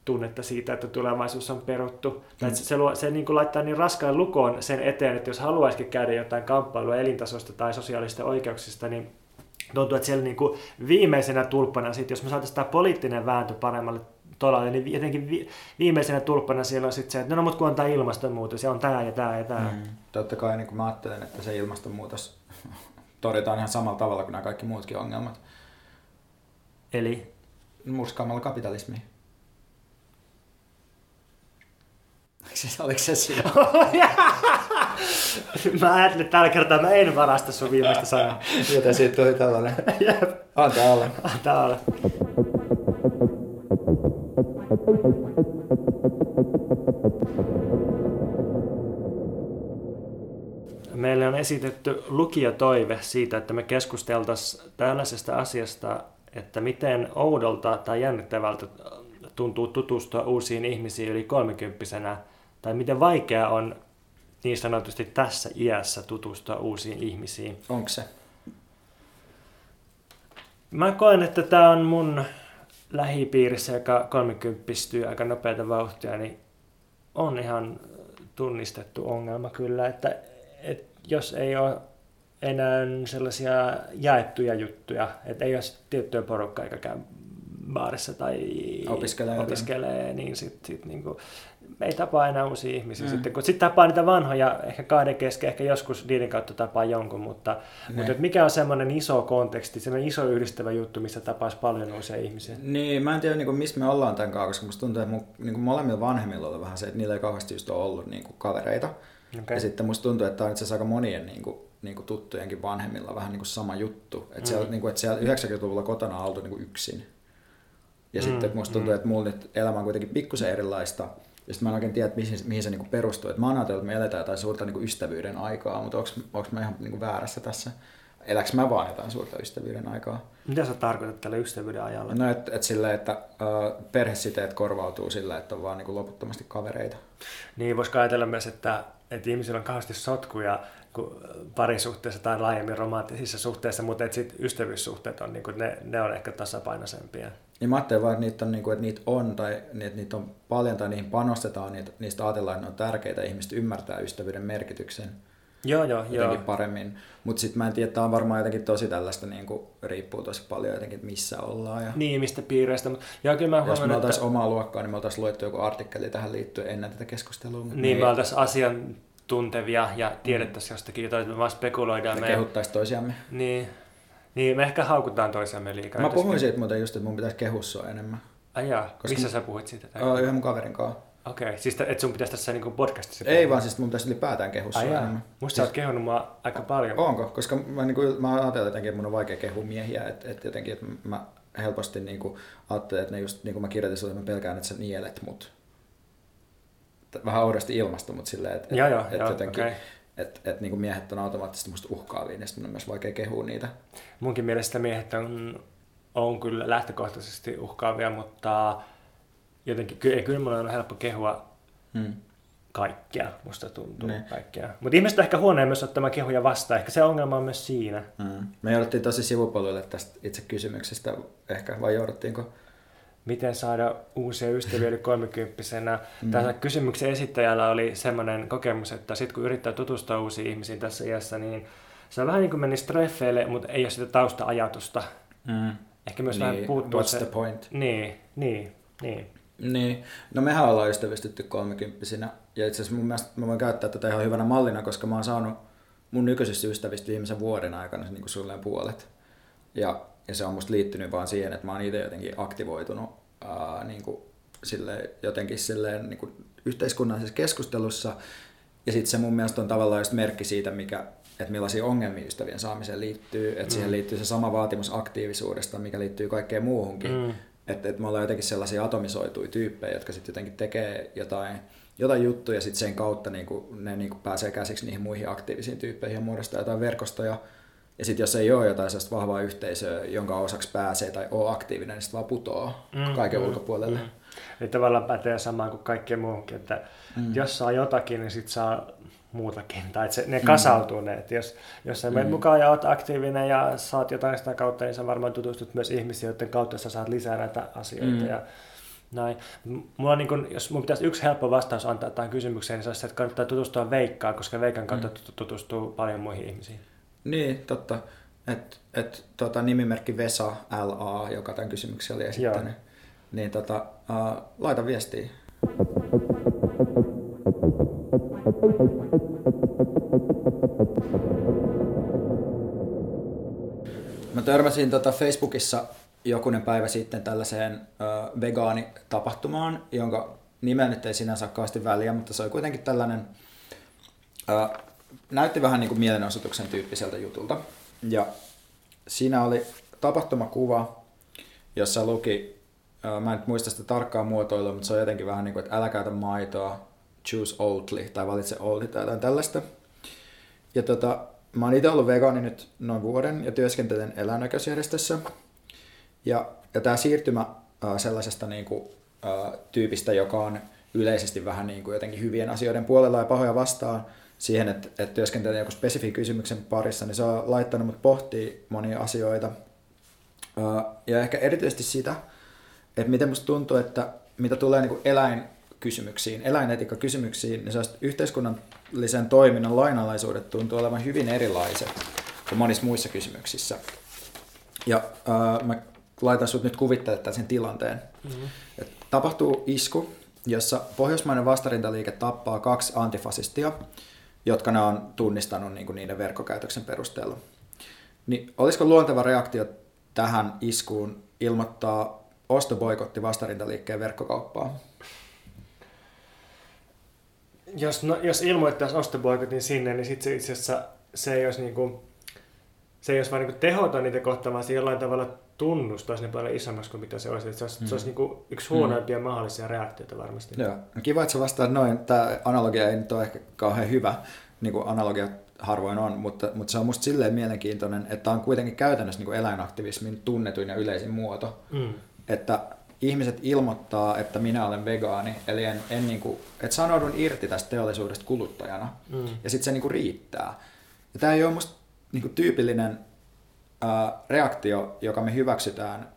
tunnetta siitä, että tulevaisuus on peruttu. Mm. Se, se, luo, se niin kuin laittaa niin raskaan lukoon sen eteen, että jos haluaisikin käydä jotain kamppailua elintasosta tai sosiaalista oikeuksista, niin tuntuu, että siellä niin kuin viimeisenä tulppana, sit, jos me saataisiin tämä poliittinen vääntö paremmalle tolalle, niin jotenkin vi, viimeisenä tulppana siellä on sitten se, että no, no mutta kun on tämä ilmastonmuutos ja on tämä ja tämä ja tämä. Mm. Totta kai niin kuin mä ajattelen, että se ilmastonmuutos torjutaan ihan samalla tavalla kuin nämä kaikki muutkin ongelmat. Eli? Murskaamalla kapitalismia. Siis oliko se siinä? mä ajattelin, että tällä kertaa mä en varasta sun viimeistä sanaa. Joten siitä tuli tällainen. Antaa olla. Antaa olla. Meille on esitetty lukijatoive siitä, että me keskusteltaisiin tällaisesta asiasta, että miten oudolta tai jännittävältä tuntuu tutustua uusiin ihmisiin yli kolmikymppisenä, tai miten vaikea on niin sanotusti tässä iässä tutustua uusiin ihmisiin. Onko se? Mä koen, että tämä on mun lähipiirissä, joka kolmikymppistyy aika nopeita vauhtia, niin on ihan tunnistettu ongelma kyllä, että, että jos ei ole enää sellaisia jaettuja juttuja, että ei ole tiettyä porukkaa, eikä käy baarissa tai opiskelee, opiskelee niin sit, sit niin kuin, ei tapaa enää uusia ihmisiä. Mm. Sitten, kun sitten tapaa niitä vanhoja, ehkä kahden kesken, ehkä joskus niiden kautta tapaa jonkun, mutta, mutta että mikä on semmoinen iso konteksti, semmoinen iso yhdistävä juttu, missä tapaisi paljon uusia ihmisiä? Niin, mä en tiedä, niin kuin, missä me ollaan tämän kanssa, koska musta tuntuu, että mun, niin kuin molemmilla vanhemmilla on vähän se, että niillä ei kauheasti just ole ollut niin kuin, kavereita. Okay. Ja sitten musta tuntuu, että tämä on itse asiassa aika monien niin kuin, niin kuin tuttujenkin vanhemmilla vähän niin kuin sama juttu. Että, mm. siellä, niin kuin, että siellä 90-luvulla kotona on oltu niin kuin yksin. Ja mm. sitten musta tuntuu, mm. että mulla nyt elämä on kuitenkin pikkusen erilaista. Ja sitten mä en oikein tiedä, että mihin, mihin se niinku perustuu. Et mä oon ajatellut, että me eletään jotain suurta niinku ystävyyden aikaa, mutta onko mä ihan niinku väärässä tässä? Eläks mä vaan jotain suurta ystävyyden aikaa? Mitä sä tarkoitat tällä ystävyyden ajalla? No, että et sillä, että äh, perhesiteet korvautuu sillä, että on vaan niinku loputtomasti kavereita. Niin, voisiko ajatella myös, että, että ihmisillä on kauheasti sotkuja parisuhteessa tai laajemmin romanttisissa suhteissa, mutta että sit ystävyyssuhteet on, niin kuin, ne, ne on ehkä tasapainoisempia. Niin mä ajattelen vaan, että niitä on, niin kuin, että niitä on tai että niitä on paljon tai niihin panostetaan, niitä, niistä ajatellaan, että ne on tärkeitä, ihmiset ymmärtää ystävyyden merkityksen joo, joo, jotenkin joo. paremmin. Mutta sitten mä en tiedä, että on varmaan jotenkin tosi tällaista, niin kuin, riippuu tosi paljon jotenkin, että missä ollaan. Ja... Niin, mistä piireistä. Mutta, ja kyllä mä Jos me oltaisiin että... omaa luokkaa, niin me oltaisiin luettu joku artikkeli tähän liittyen ennen tätä keskustelua. Niin, niin, me oltaisiin asian tuntevia ja tiedettäisiin jostakin jotain, että me vaan spekuloidaan. Me kehuttaisiin toisiamme. Niin, niin, me ehkä haukutaan toisiamme liikaa. Mä puhuin siitä muuten just, että mun pitäisi kehua sua enemmän. Ai jaa, Koska missä sä puhuit siitä? Oh, yhden mun kaverin kanssa. Okei, okay. siis että sun pitäisi tässä niin podcastissa Ei puhua. vaan, siis mun pitäisi ylipäätään kehua sua enemmän. Musta siis... sä oot kehunut mua aika paljon. Onko? Koska mä, niin kuin, mä ajattelen jotenkin, että mun on vaikea kehua miehiä, että, että jotenkin, että mä helposti niin kuin, ajattelen, että ne just, niin kuin mä kirjoitin sulle, mä pelkään, että sä nielet mut. Vähän oudosti ilmasta, mutta silleen, että, joo, joo, että joo, jotenkin, okay että et, niinku miehet on automaattisesti musta uhkaavia, niin sitten on myös vaikea kehua niitä. Munkin mielestä miehet on, on kyllä lähtökohtaisesti uhkaavia, mutta jotenkin kyllä, kyllä mulla on helppo kehua hmm. kaikkea, musta tuntuu niin. kaikkea. Mutta ihmiset on ehkä huonoja myös ottamaan kehuja vastaan, ehkä se ongelma on myös siinä. Hmm. Me jouduttiin tosi sivupoluille tästä itse kysymyksestä ehkä, vai jouduttiinko? Miten saada uusia ystäviä yli kolmekymppisenä. Mm. Tässä kysymyksen esittäjällä oli semmoinen kokemus, että sitten kun yrittää tutustua uusiin ihmisiin tässä iässä, niin se on vähän niin kuin menisi treffeille, mutta ei ole sitä tausta-ajatusta. Mm. Ehkä myös niin, vähän puuttuu what's se... the point? Niin, niin, niin. Niin, no mehän ollaan ystävystytty kolmekymppisinä. Ja itse asiassa mun mielestä mä voin käyttää tätä ihan hyvänä mallina, koska mä oon saanut mun nykyisistä ystävistä viimeisen vuoden aikana niin kuin suunnilleen puolet. Ja, ja se on musta liittynyt vaan siihen, että mä oon itse jotenkin aktivoitunut ää, niin kuin sille, jotenkin silleen, niin kuin yhteiskunnallisessa keskustelussa. Ja sitten se mun mielestä on tavallaan just merkki siitä, mikä, että millaisia ongelmia ystävien saamiseen liittyy. Että mm. siihen liittyy se sama vaatimus aktiivisuudesta, mikä liittyy kaikkeen muuhunkin. Mm. Että et me ollaan jotenkin sellaisia atomisoituja tyyppejä, jotka sitten jotenkin tekee jotain, jotain juttuja ja sitten sen kautta niinku, ne niinku pääsee käsiksi niihin muihin aktiivisiin tyyppeihin ja muodostaa jotain verkostoja. Ja sitten jos ei ole jotain sellaista vahvaa yhteisöä, jonka osaksi pääsee tai on aktiivinen, niin sitten vaan putoaa mm, kaiken mm, ulkopuolelle. Mm. Eli tavallaan pätee samaan kuin kaikkeen muuhunkin, että mm. jos saa jotakin, niin sitten saa muutakin. Tai että se, ne mm. kasautuu ne. Että jos, jos sä menet mm. mukaan ja oot aktiivinen ja saat jotain sitä kautta, niin sä varmaan tutustut myös ihmisiin, joiden kautta sä saat lisää näitä asioita. Mm. Ja näin. Mulla niin kun, jos mun pitäisi yksi helppo vastaus antaa tähän kysymykseen, niin se olisi, että kannattaa tutustua Veikkaan, koska Veikan kautta mm. tutustuu paljon muihin ihmisiin. Niin, totta. Et, et, tota, nimimerkki Vesa LA, joka tämän kysymyksen oli esittänyt. Joo. Niin tota, uh, laita viestiä. Mä törmäsin tota Facebookissa jokunen päivä sitten tällaiseen ö, vegaanitapahtumaan, jonka nimeä nyt ei sinänsä ole kauheasti väliä, mutta se oli kuitenkin tällainen, ö, näytti vähän niin kuin mielenosoituksen tyyppiseltä jutulta. Ja siinä oli tapahtumakuva, jossa luki, ö, mä en muista sitä tarkkaa muotoilua, mutta se on jotenkin vähän niin kuin, että älä käytä maitoa, choose Oatly tai valitse Oatly tai jotain tällaista. Ja tota, mä oon itse ollut vegaani nyt noin vuoden ja työskentelen eläinoikeusjärjestössä. Ja, ja tämä siirtymä äh, sellaisesta niin kuin, äh, tyypistä, joka on yleisesti vähän niin kuin jotenkin hyvien asioiden puolella ja pahoja vastaan, siihen, että, että työskentelen joku spesifi kysymyksen parissa, niin se on laittanut mut pohtii monia asioita. Ja ehkä erityisesti sitä, että miten musta tuntuu, että mitä tulee niin kuin eläin kysymyksiin, eläinetiikkakysymyksiin, niin yhteiskunnallisen toiminnan lainalaisuudet tuntuu olevan hyvin erilaiset kuin monissa muissa kysymyksissä. Ja äh, mä laitan sut nyt kuvittelemaan sen tilanteen. Mm-hmm. Et tapahtuu isku, jossa pohjoismainen vastarintaliike tappaa kaksi antifasistia, jotka ne on tunnistanut niin kuin niiden verkkokäytöksen perusteella. Niin olisiko luonteva reaktio tähän iskuun ilmoittaa ostoboikotti vastarintaliikkeen verkkokauppaa? jos, no, jos ilmoittaisi ostoboikotin sinne, niin sitten se itse asiassa se ei olisi, niinku, se ei olisi vain niinku tehoton niitä kohtaan, vaan se jollain tavalla tunnustaisi ne paljon isommaksi kuin mitä se olisi. se olisi, mm. se olisi niinku yksi huonoimpia mm. mahdollisia reaktioita varmasti. Joo. No kiva, että sä vastaat noin. Tämä analogia ei nyt ole ehkä kauhean hyvä, niin kuin analogia harvoin on, mutta, mutta se on musta silleen mielenkiintoinen, että on kuitenkin käytännössä niin kuin eläinaktivismin tunnetuin ja yleisin muoto. Mm. Että ihmiset ilmoittaa, että minä olen vegaani, eli en, en niin kuin, että sanoudun irti tästä teollisuudesta kuluttajana, mm. ja sitten se niin kuin riittää. Ja tämä ei ole musta niin kuin tyypillinen reaktio, joka me hyväksytään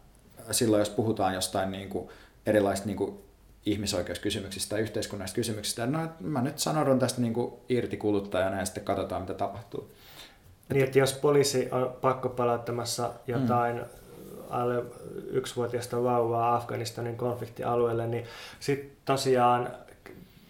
silloin, jos puhutaan jostain niin kuin erilaisista niin kuin ihmisoikeuskysymyksistä tai yhteiskunnallisista kysymyksistä. No, mä nyt sanoudun tästä niin kuin irti kuluttajana ja sitten katsotaan, mitä tapahtuu. Niin, että jos poliisi on pakko palauttamassa jotain mm alle yksivuotiaista vauvaa Afganistanin konfliktialueelle, niin sitten tosiaan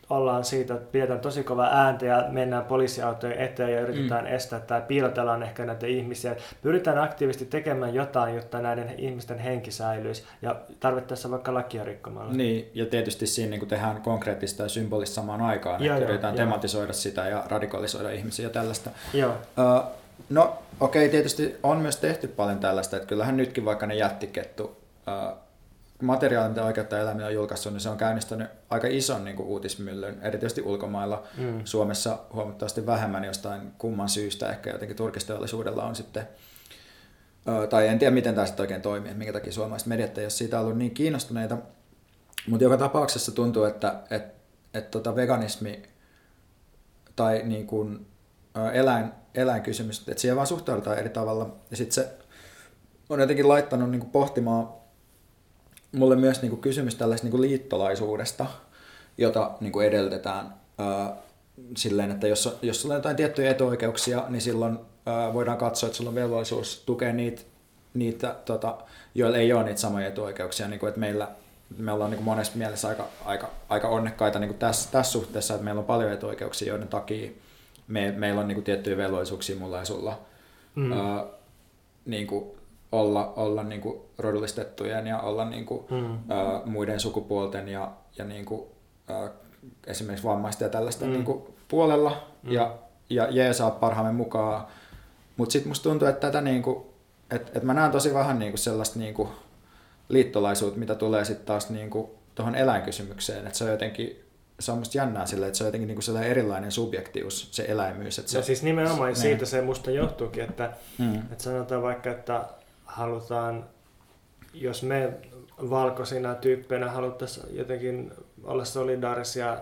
ollaan siitä, että pidetään tosi kova ääntä ja mennään poliisiautojen eteen ja yritetään mm. estää tai piilotellaan ehkä näitä ihmisiä. Pyritään aktiivisesti tekemään jotain, jotta näiden ihmisten henki säilyisi ja tarvittaessa vaikka lakia rikkomalla. Niin, ja tietysti siinä niin tehdään konkreettista ja symbolista samaan aikaan, joo, että joo, yritetään joo. tematisoida sitä ja radikalisoida ihmisiä ja tällaista. Joo. Uh, no, okei, okay, tietysti on myös tehty paljon tällaista, että kyllähän nytkin vaikka ne jättikettu uh, materiaali, mitä Oikeutta eläminen on julkaissut, niin se on käynnistänyt aika ison niin kuin, uutismyllyn, erityisesti ulkomailla. Mm. Suomessa huomattavasti vähemmän jostain kumman syystä, ehkä jotenkin turkisteollisuudella on sitten, tai en tiedä miten tämä sitten oikein toimii, minkä takia suomalaiset mediat ei ole siitä ollut niin kiinnostuneita. Mutta joka tapauksessa tuntuu, että et, et, tota veganismi tai niin kuin, eläin, eläinkysymys, että siihen vaan suhtaudutaan eri tavalla. Ja sitten se on jotenkin laittanut niin kuin pohtimaan mulle myös niin kuin kysymys tällaista niin kuin liittolaisuudesta, jota niin kuin edellytetään ää, silleen, että jos, jos sulla on jotain tiettyjä etuoikeuksia, niin silloin ää, voidaan katsoa, että sulla on velvollisuus tukea niitä, niitä tota, joilla ei ole niitä samoja etuoikeuksia, niin kuin, että meillä me ollaan niin kuin monessa mielessä aika, aika, aika onnekkaita niin kuin tässä, tässä suhteessa, että meillä on paljon etuoikeuksia, joiden takia me, meillä on niin kuin tiettyjä velvollisuuksia mulla ja sulla mm. ää, niin kuin olla, olla niin kuin rodullistettujen ja olla niin kuin, mm. ää, muiden sukupuolten ja, ja niin kuin, ää, esimerkiksi vammaisten ja tällaista mm. niin kuin puolella mm. ja, ja jeesaa parhaamme mukaan. Mutta sitten musta tuntuu, että tätä niin kuin, että, että mä näen tosi vähän niin kuin sellaista niin kuin liittolaisuutta, mitä tulee sitten taas niin kuin tuohon eläinkysymykseen, että se on jotenkin se on musta jännää sille, että se on jotenkin niin kuin erilainen subjektius, se eläimyys. Että se, no siis nimenomaan niin. siitä se musta johtuukin, että, mm. että sanotaan vaikka, että halutaan, jos me valkoisina tyyppeinä haluttaisiin jotenkin olla solidaarisia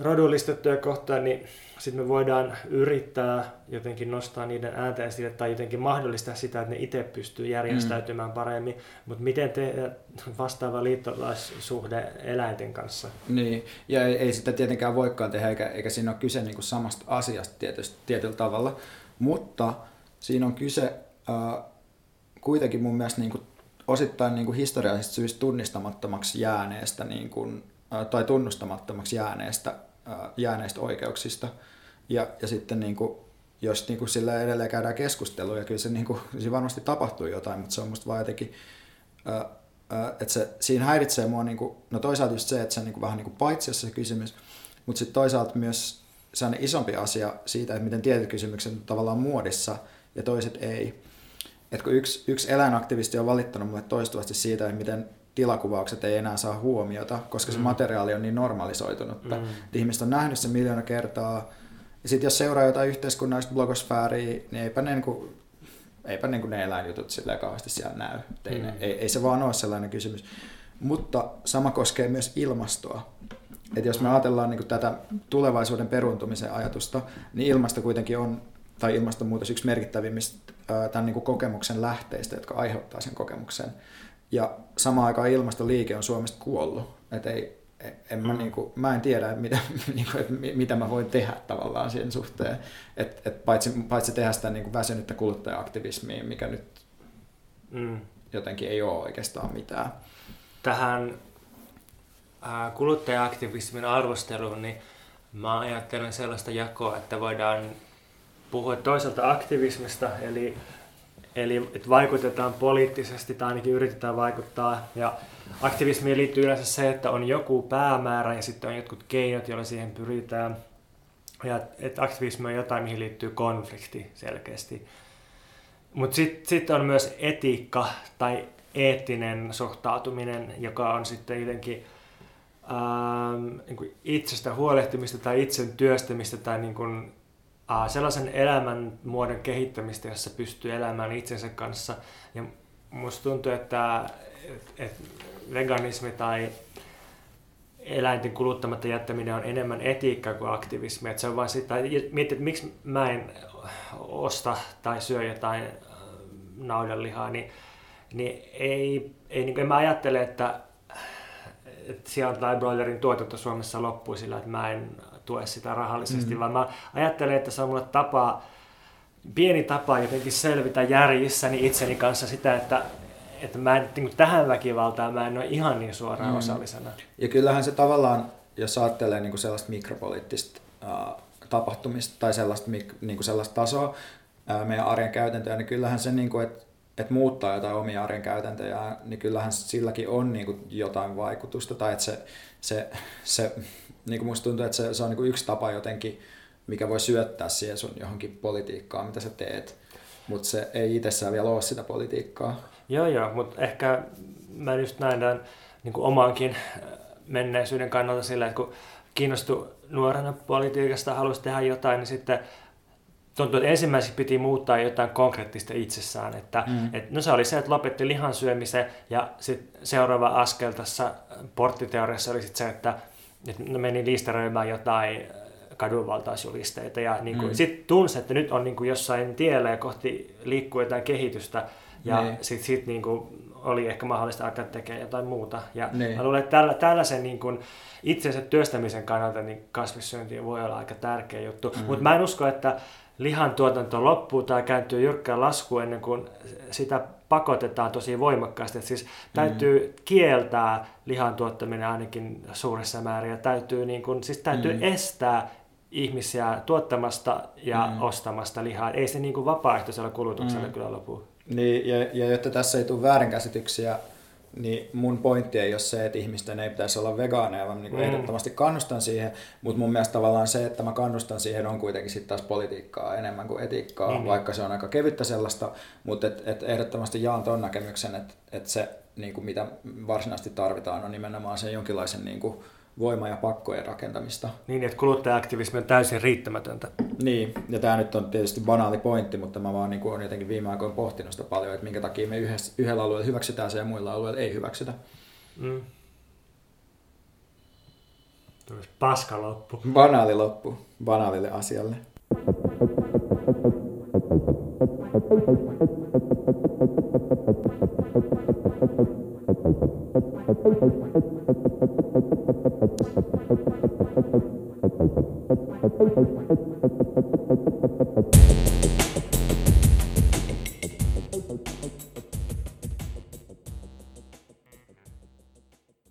rodullistettuja kohtaan, niin sitten me voidaan yrittää jotenkin nostaa niiden ääntä esille tai jotenkin mahdollistaa sitä, että ne itse pystyy järjestäytymään mm. paremmin. Mutta miten tehdä vastaava liittolaissuhde eläinten kanssa? Niin, ja ei, ei sitä tietenkään voikaan tehdä, eikä, eikä siinä ole kyse niinku samasta asiasta tietysti, tietyllä tavalla. Mutta siinä on kyse äh, kuitenkin mun mielestä niinku, osittain niinku historiallisista syistä tunnistamattomaksi jääneestä niinku, äh, tai tunnustamattomaksi jääneestä jääneistä oikeuksista. Ja, ja sitten niin kuin, jos niin kuin sillä edelleen käydään keskustelua, ja kyllä se, niin kuin, siinä varmasti tapahtuu jotain, mutta se on musta vaan jotenkin, että se, siinä häiritsee mua, niin kuin, no toisaalta just se, että se on niin kuin, vähän niin kuin paitsi se kysymys, mutta sitten toisaalta myös sellainen isompi asia siitä, että miten tietyt kysymykset on tavallaan muodissa ja toiset ei. Et kun yksi, yksi eläinaktivisti on valittanut mulle toistuvasti siitä, että miten tilakuvaukset ei enää saa huomiota, koska se mm. materiaali on niin normalisoitunut. Mm. Ihmiset on nähnyt sen miljoona kertaa. Ja sitten jos seuraa jotain yhteiskunnallista blogosfääriä, niin eipä ne, niin kuin, eipä niin kuin ne eläinjutut silleen kauheasti siellä näy. Ei, mm. ne, ei, ei se vaan ole sellainen kysymys. Mutta sama koskee myös ilmastoa. Et jos me ajatellaan niin kuin tätä tulevaisuuden peruntumisen ajatusta, niin ilmasto kuitenkin on, tai ilmastonmuutos yksi merkittävimmistä tämän niin kuin kokemuksen lähteistä, jotka aiheuttaa sen kokemuksen. Ja samaan aikaan ilmastoliike on Suomesta kuollut. Et ei, en mä, mm. niin kuin, mä en tiedä, mitä, niin kuin, että mitä mä voin tehdä tavallaan sen suhteen. Et, et paitsi, paitsi tehdä sitä niin kuin väsynyttä kuluttaja-aktivismia, mikä nyt mm. jotenkin ei ole oikeastaan mitään. Tähän äh, kuluttaja-aktivismin arvosteluun, niin mä ajattelen sellaista jakoa, että voidaan puhua toisaalta aktivismista, eli Eli että vaikutetaan poliittisesti tai ainakin yritetään vaikuttaa. Ja aktivismiin liittyy yleensä se, että on joku päämäärä ja sitten on jotkut keinot, joilla siihen pyritään. Ja että aktivismi on jotain, mihin liittyy konflikti selkeästi. Mutta sitten sit on myös etiikka tai eettinen suhtautuminen, joka on sitten jotenkin ähm, niin itsestä huolehtimista tai itsen työstämistä tai niin kuin sellaisen elämän muodon kehittämistä, jossa pystyy elämään itsensä kanssa. Ja musta tuntuu, että et, et veganismi tai eläinten kuluttamatta jättäminen on enemmän etiikkaa kuin aktivismi. Että se on vain sitä, mietit, että miksi mä en osta tai syö jotain naudanlihaa, niin, niin ei, ei niin en mä ajattele, että, että sian tai broilerin tuotanto Suomessa loppuu sillä, että mä en tue sitä rahallisesti, mm. vaan mä ajattelen, että se on mulle tapa, pieni tapa jotenkin selvitä järjissäni itseni kanssa sitä, että, että mä en, niin tähän väkivaltaan mä en ole ihan niin suoraan mm. osallisena. Ja kyllähän se tavallaan, jos ajattelee niin kuin sellaista mikropoliittista äh, tapahtumista tai sellaista, niin kuin sellaista tasoa äh, meidän arjen käytäntöjä, niin kyllähän se, niin kuin, että että muuttaa jotain omia arjen käytäntöjä, niin kyllähän silläkin on niin kuin jotain vaikutusta, tai että se, se, se niin kuin musta tuntuu, että se, se on niin kuin yksi tapa jotenkin, mikä voi syöttää siihen sun johonkin politiikkaan, mitä sä teet. Mutta se ei itsessään vielä ole sitä politiikkaa. Joo, joo, mutta ehkä mä just näin tämän niin kuin omankin äh, menneisyyden kannalta sillä, että kun kiinnostui nuorena politiikasta, halusi tehdä jotain, niin sitten tuntuu, että ensimmäiseksi piti muuttaa jotain konkreettista itsessään. Että, mm. et, no se oli se, että lopetti lihan syömisen ja sit seuraava askel tässä porttiteoriassa oli sit se, että että meni listeröimään jotain äh, kadunvaltaisjulisteita ja niin kuin, mm. sitten tunsi, että nyt on niin kuin jossain tiellä ja kohti liikkuu jotain kehitystä ja niin. sitten sit niin kuin oli ehkä mahdollista alkaa tekemään jotain muuta. Ja niin. mä luulen, että tällä, tällaisen niin kuin itsensä työstämisen kannalta niin kasvissyönti voi olla aika tärkeä juttu. Mm. Mutta mä en usko, että lihan tuotanto loppuu tai kääntyy jyrkkään laskuun ennen kuin sitä pakotetaan tosi voimakkaasti. Että siis täytyy mm. kieltää lihan tuottaminen ainakin suuressa määrin ja täytyy, niin kuin, siis täytyy mm. estää ihmisiä tuottamasta ja mm. ostamasta lihaa. Ei se niin kuin vapaaehtoisella kulutuksella mm. kyllä lopu. Niin, ja, ja jotta tässä ei tule väärinkäsityksiä, niin mun pointti ei ole se, että ihmisten ei pitäisi olla vegaaneja, vaan niin mm. ehdottomasti kannustan siihen, mutta mun mielestä tavallaan se, että mä kannustan siihen on kuitenkin sitten taas politiikkaa enemmän kuin etiikkaa, mm. vaikka se on aika kevyttä sellaista, mutta et, et ehdottomasti jaan tuon näkemyksen, että et se niin kuin mitä varsinaisesti tarvitaan on nimenomaan se jonkinlaisen niin kuin, voima- ja pakkojen rakentamista. Niin, että kuluttaja-aktivismi on täysin riittämätöntä. Niin, ja tämä nyt on tietysti banaali pointti, mutta mä vaan niin olen jotenkin viime aikoina pohtinut sitä paljon, että minkä takia me yhdessä, yhdellä alueella hyväksytään se ja muilla alueilla ei hyväksytä. Mm. Tulisi paska loppu. Banaali loppu banaalille asialle. Thank you.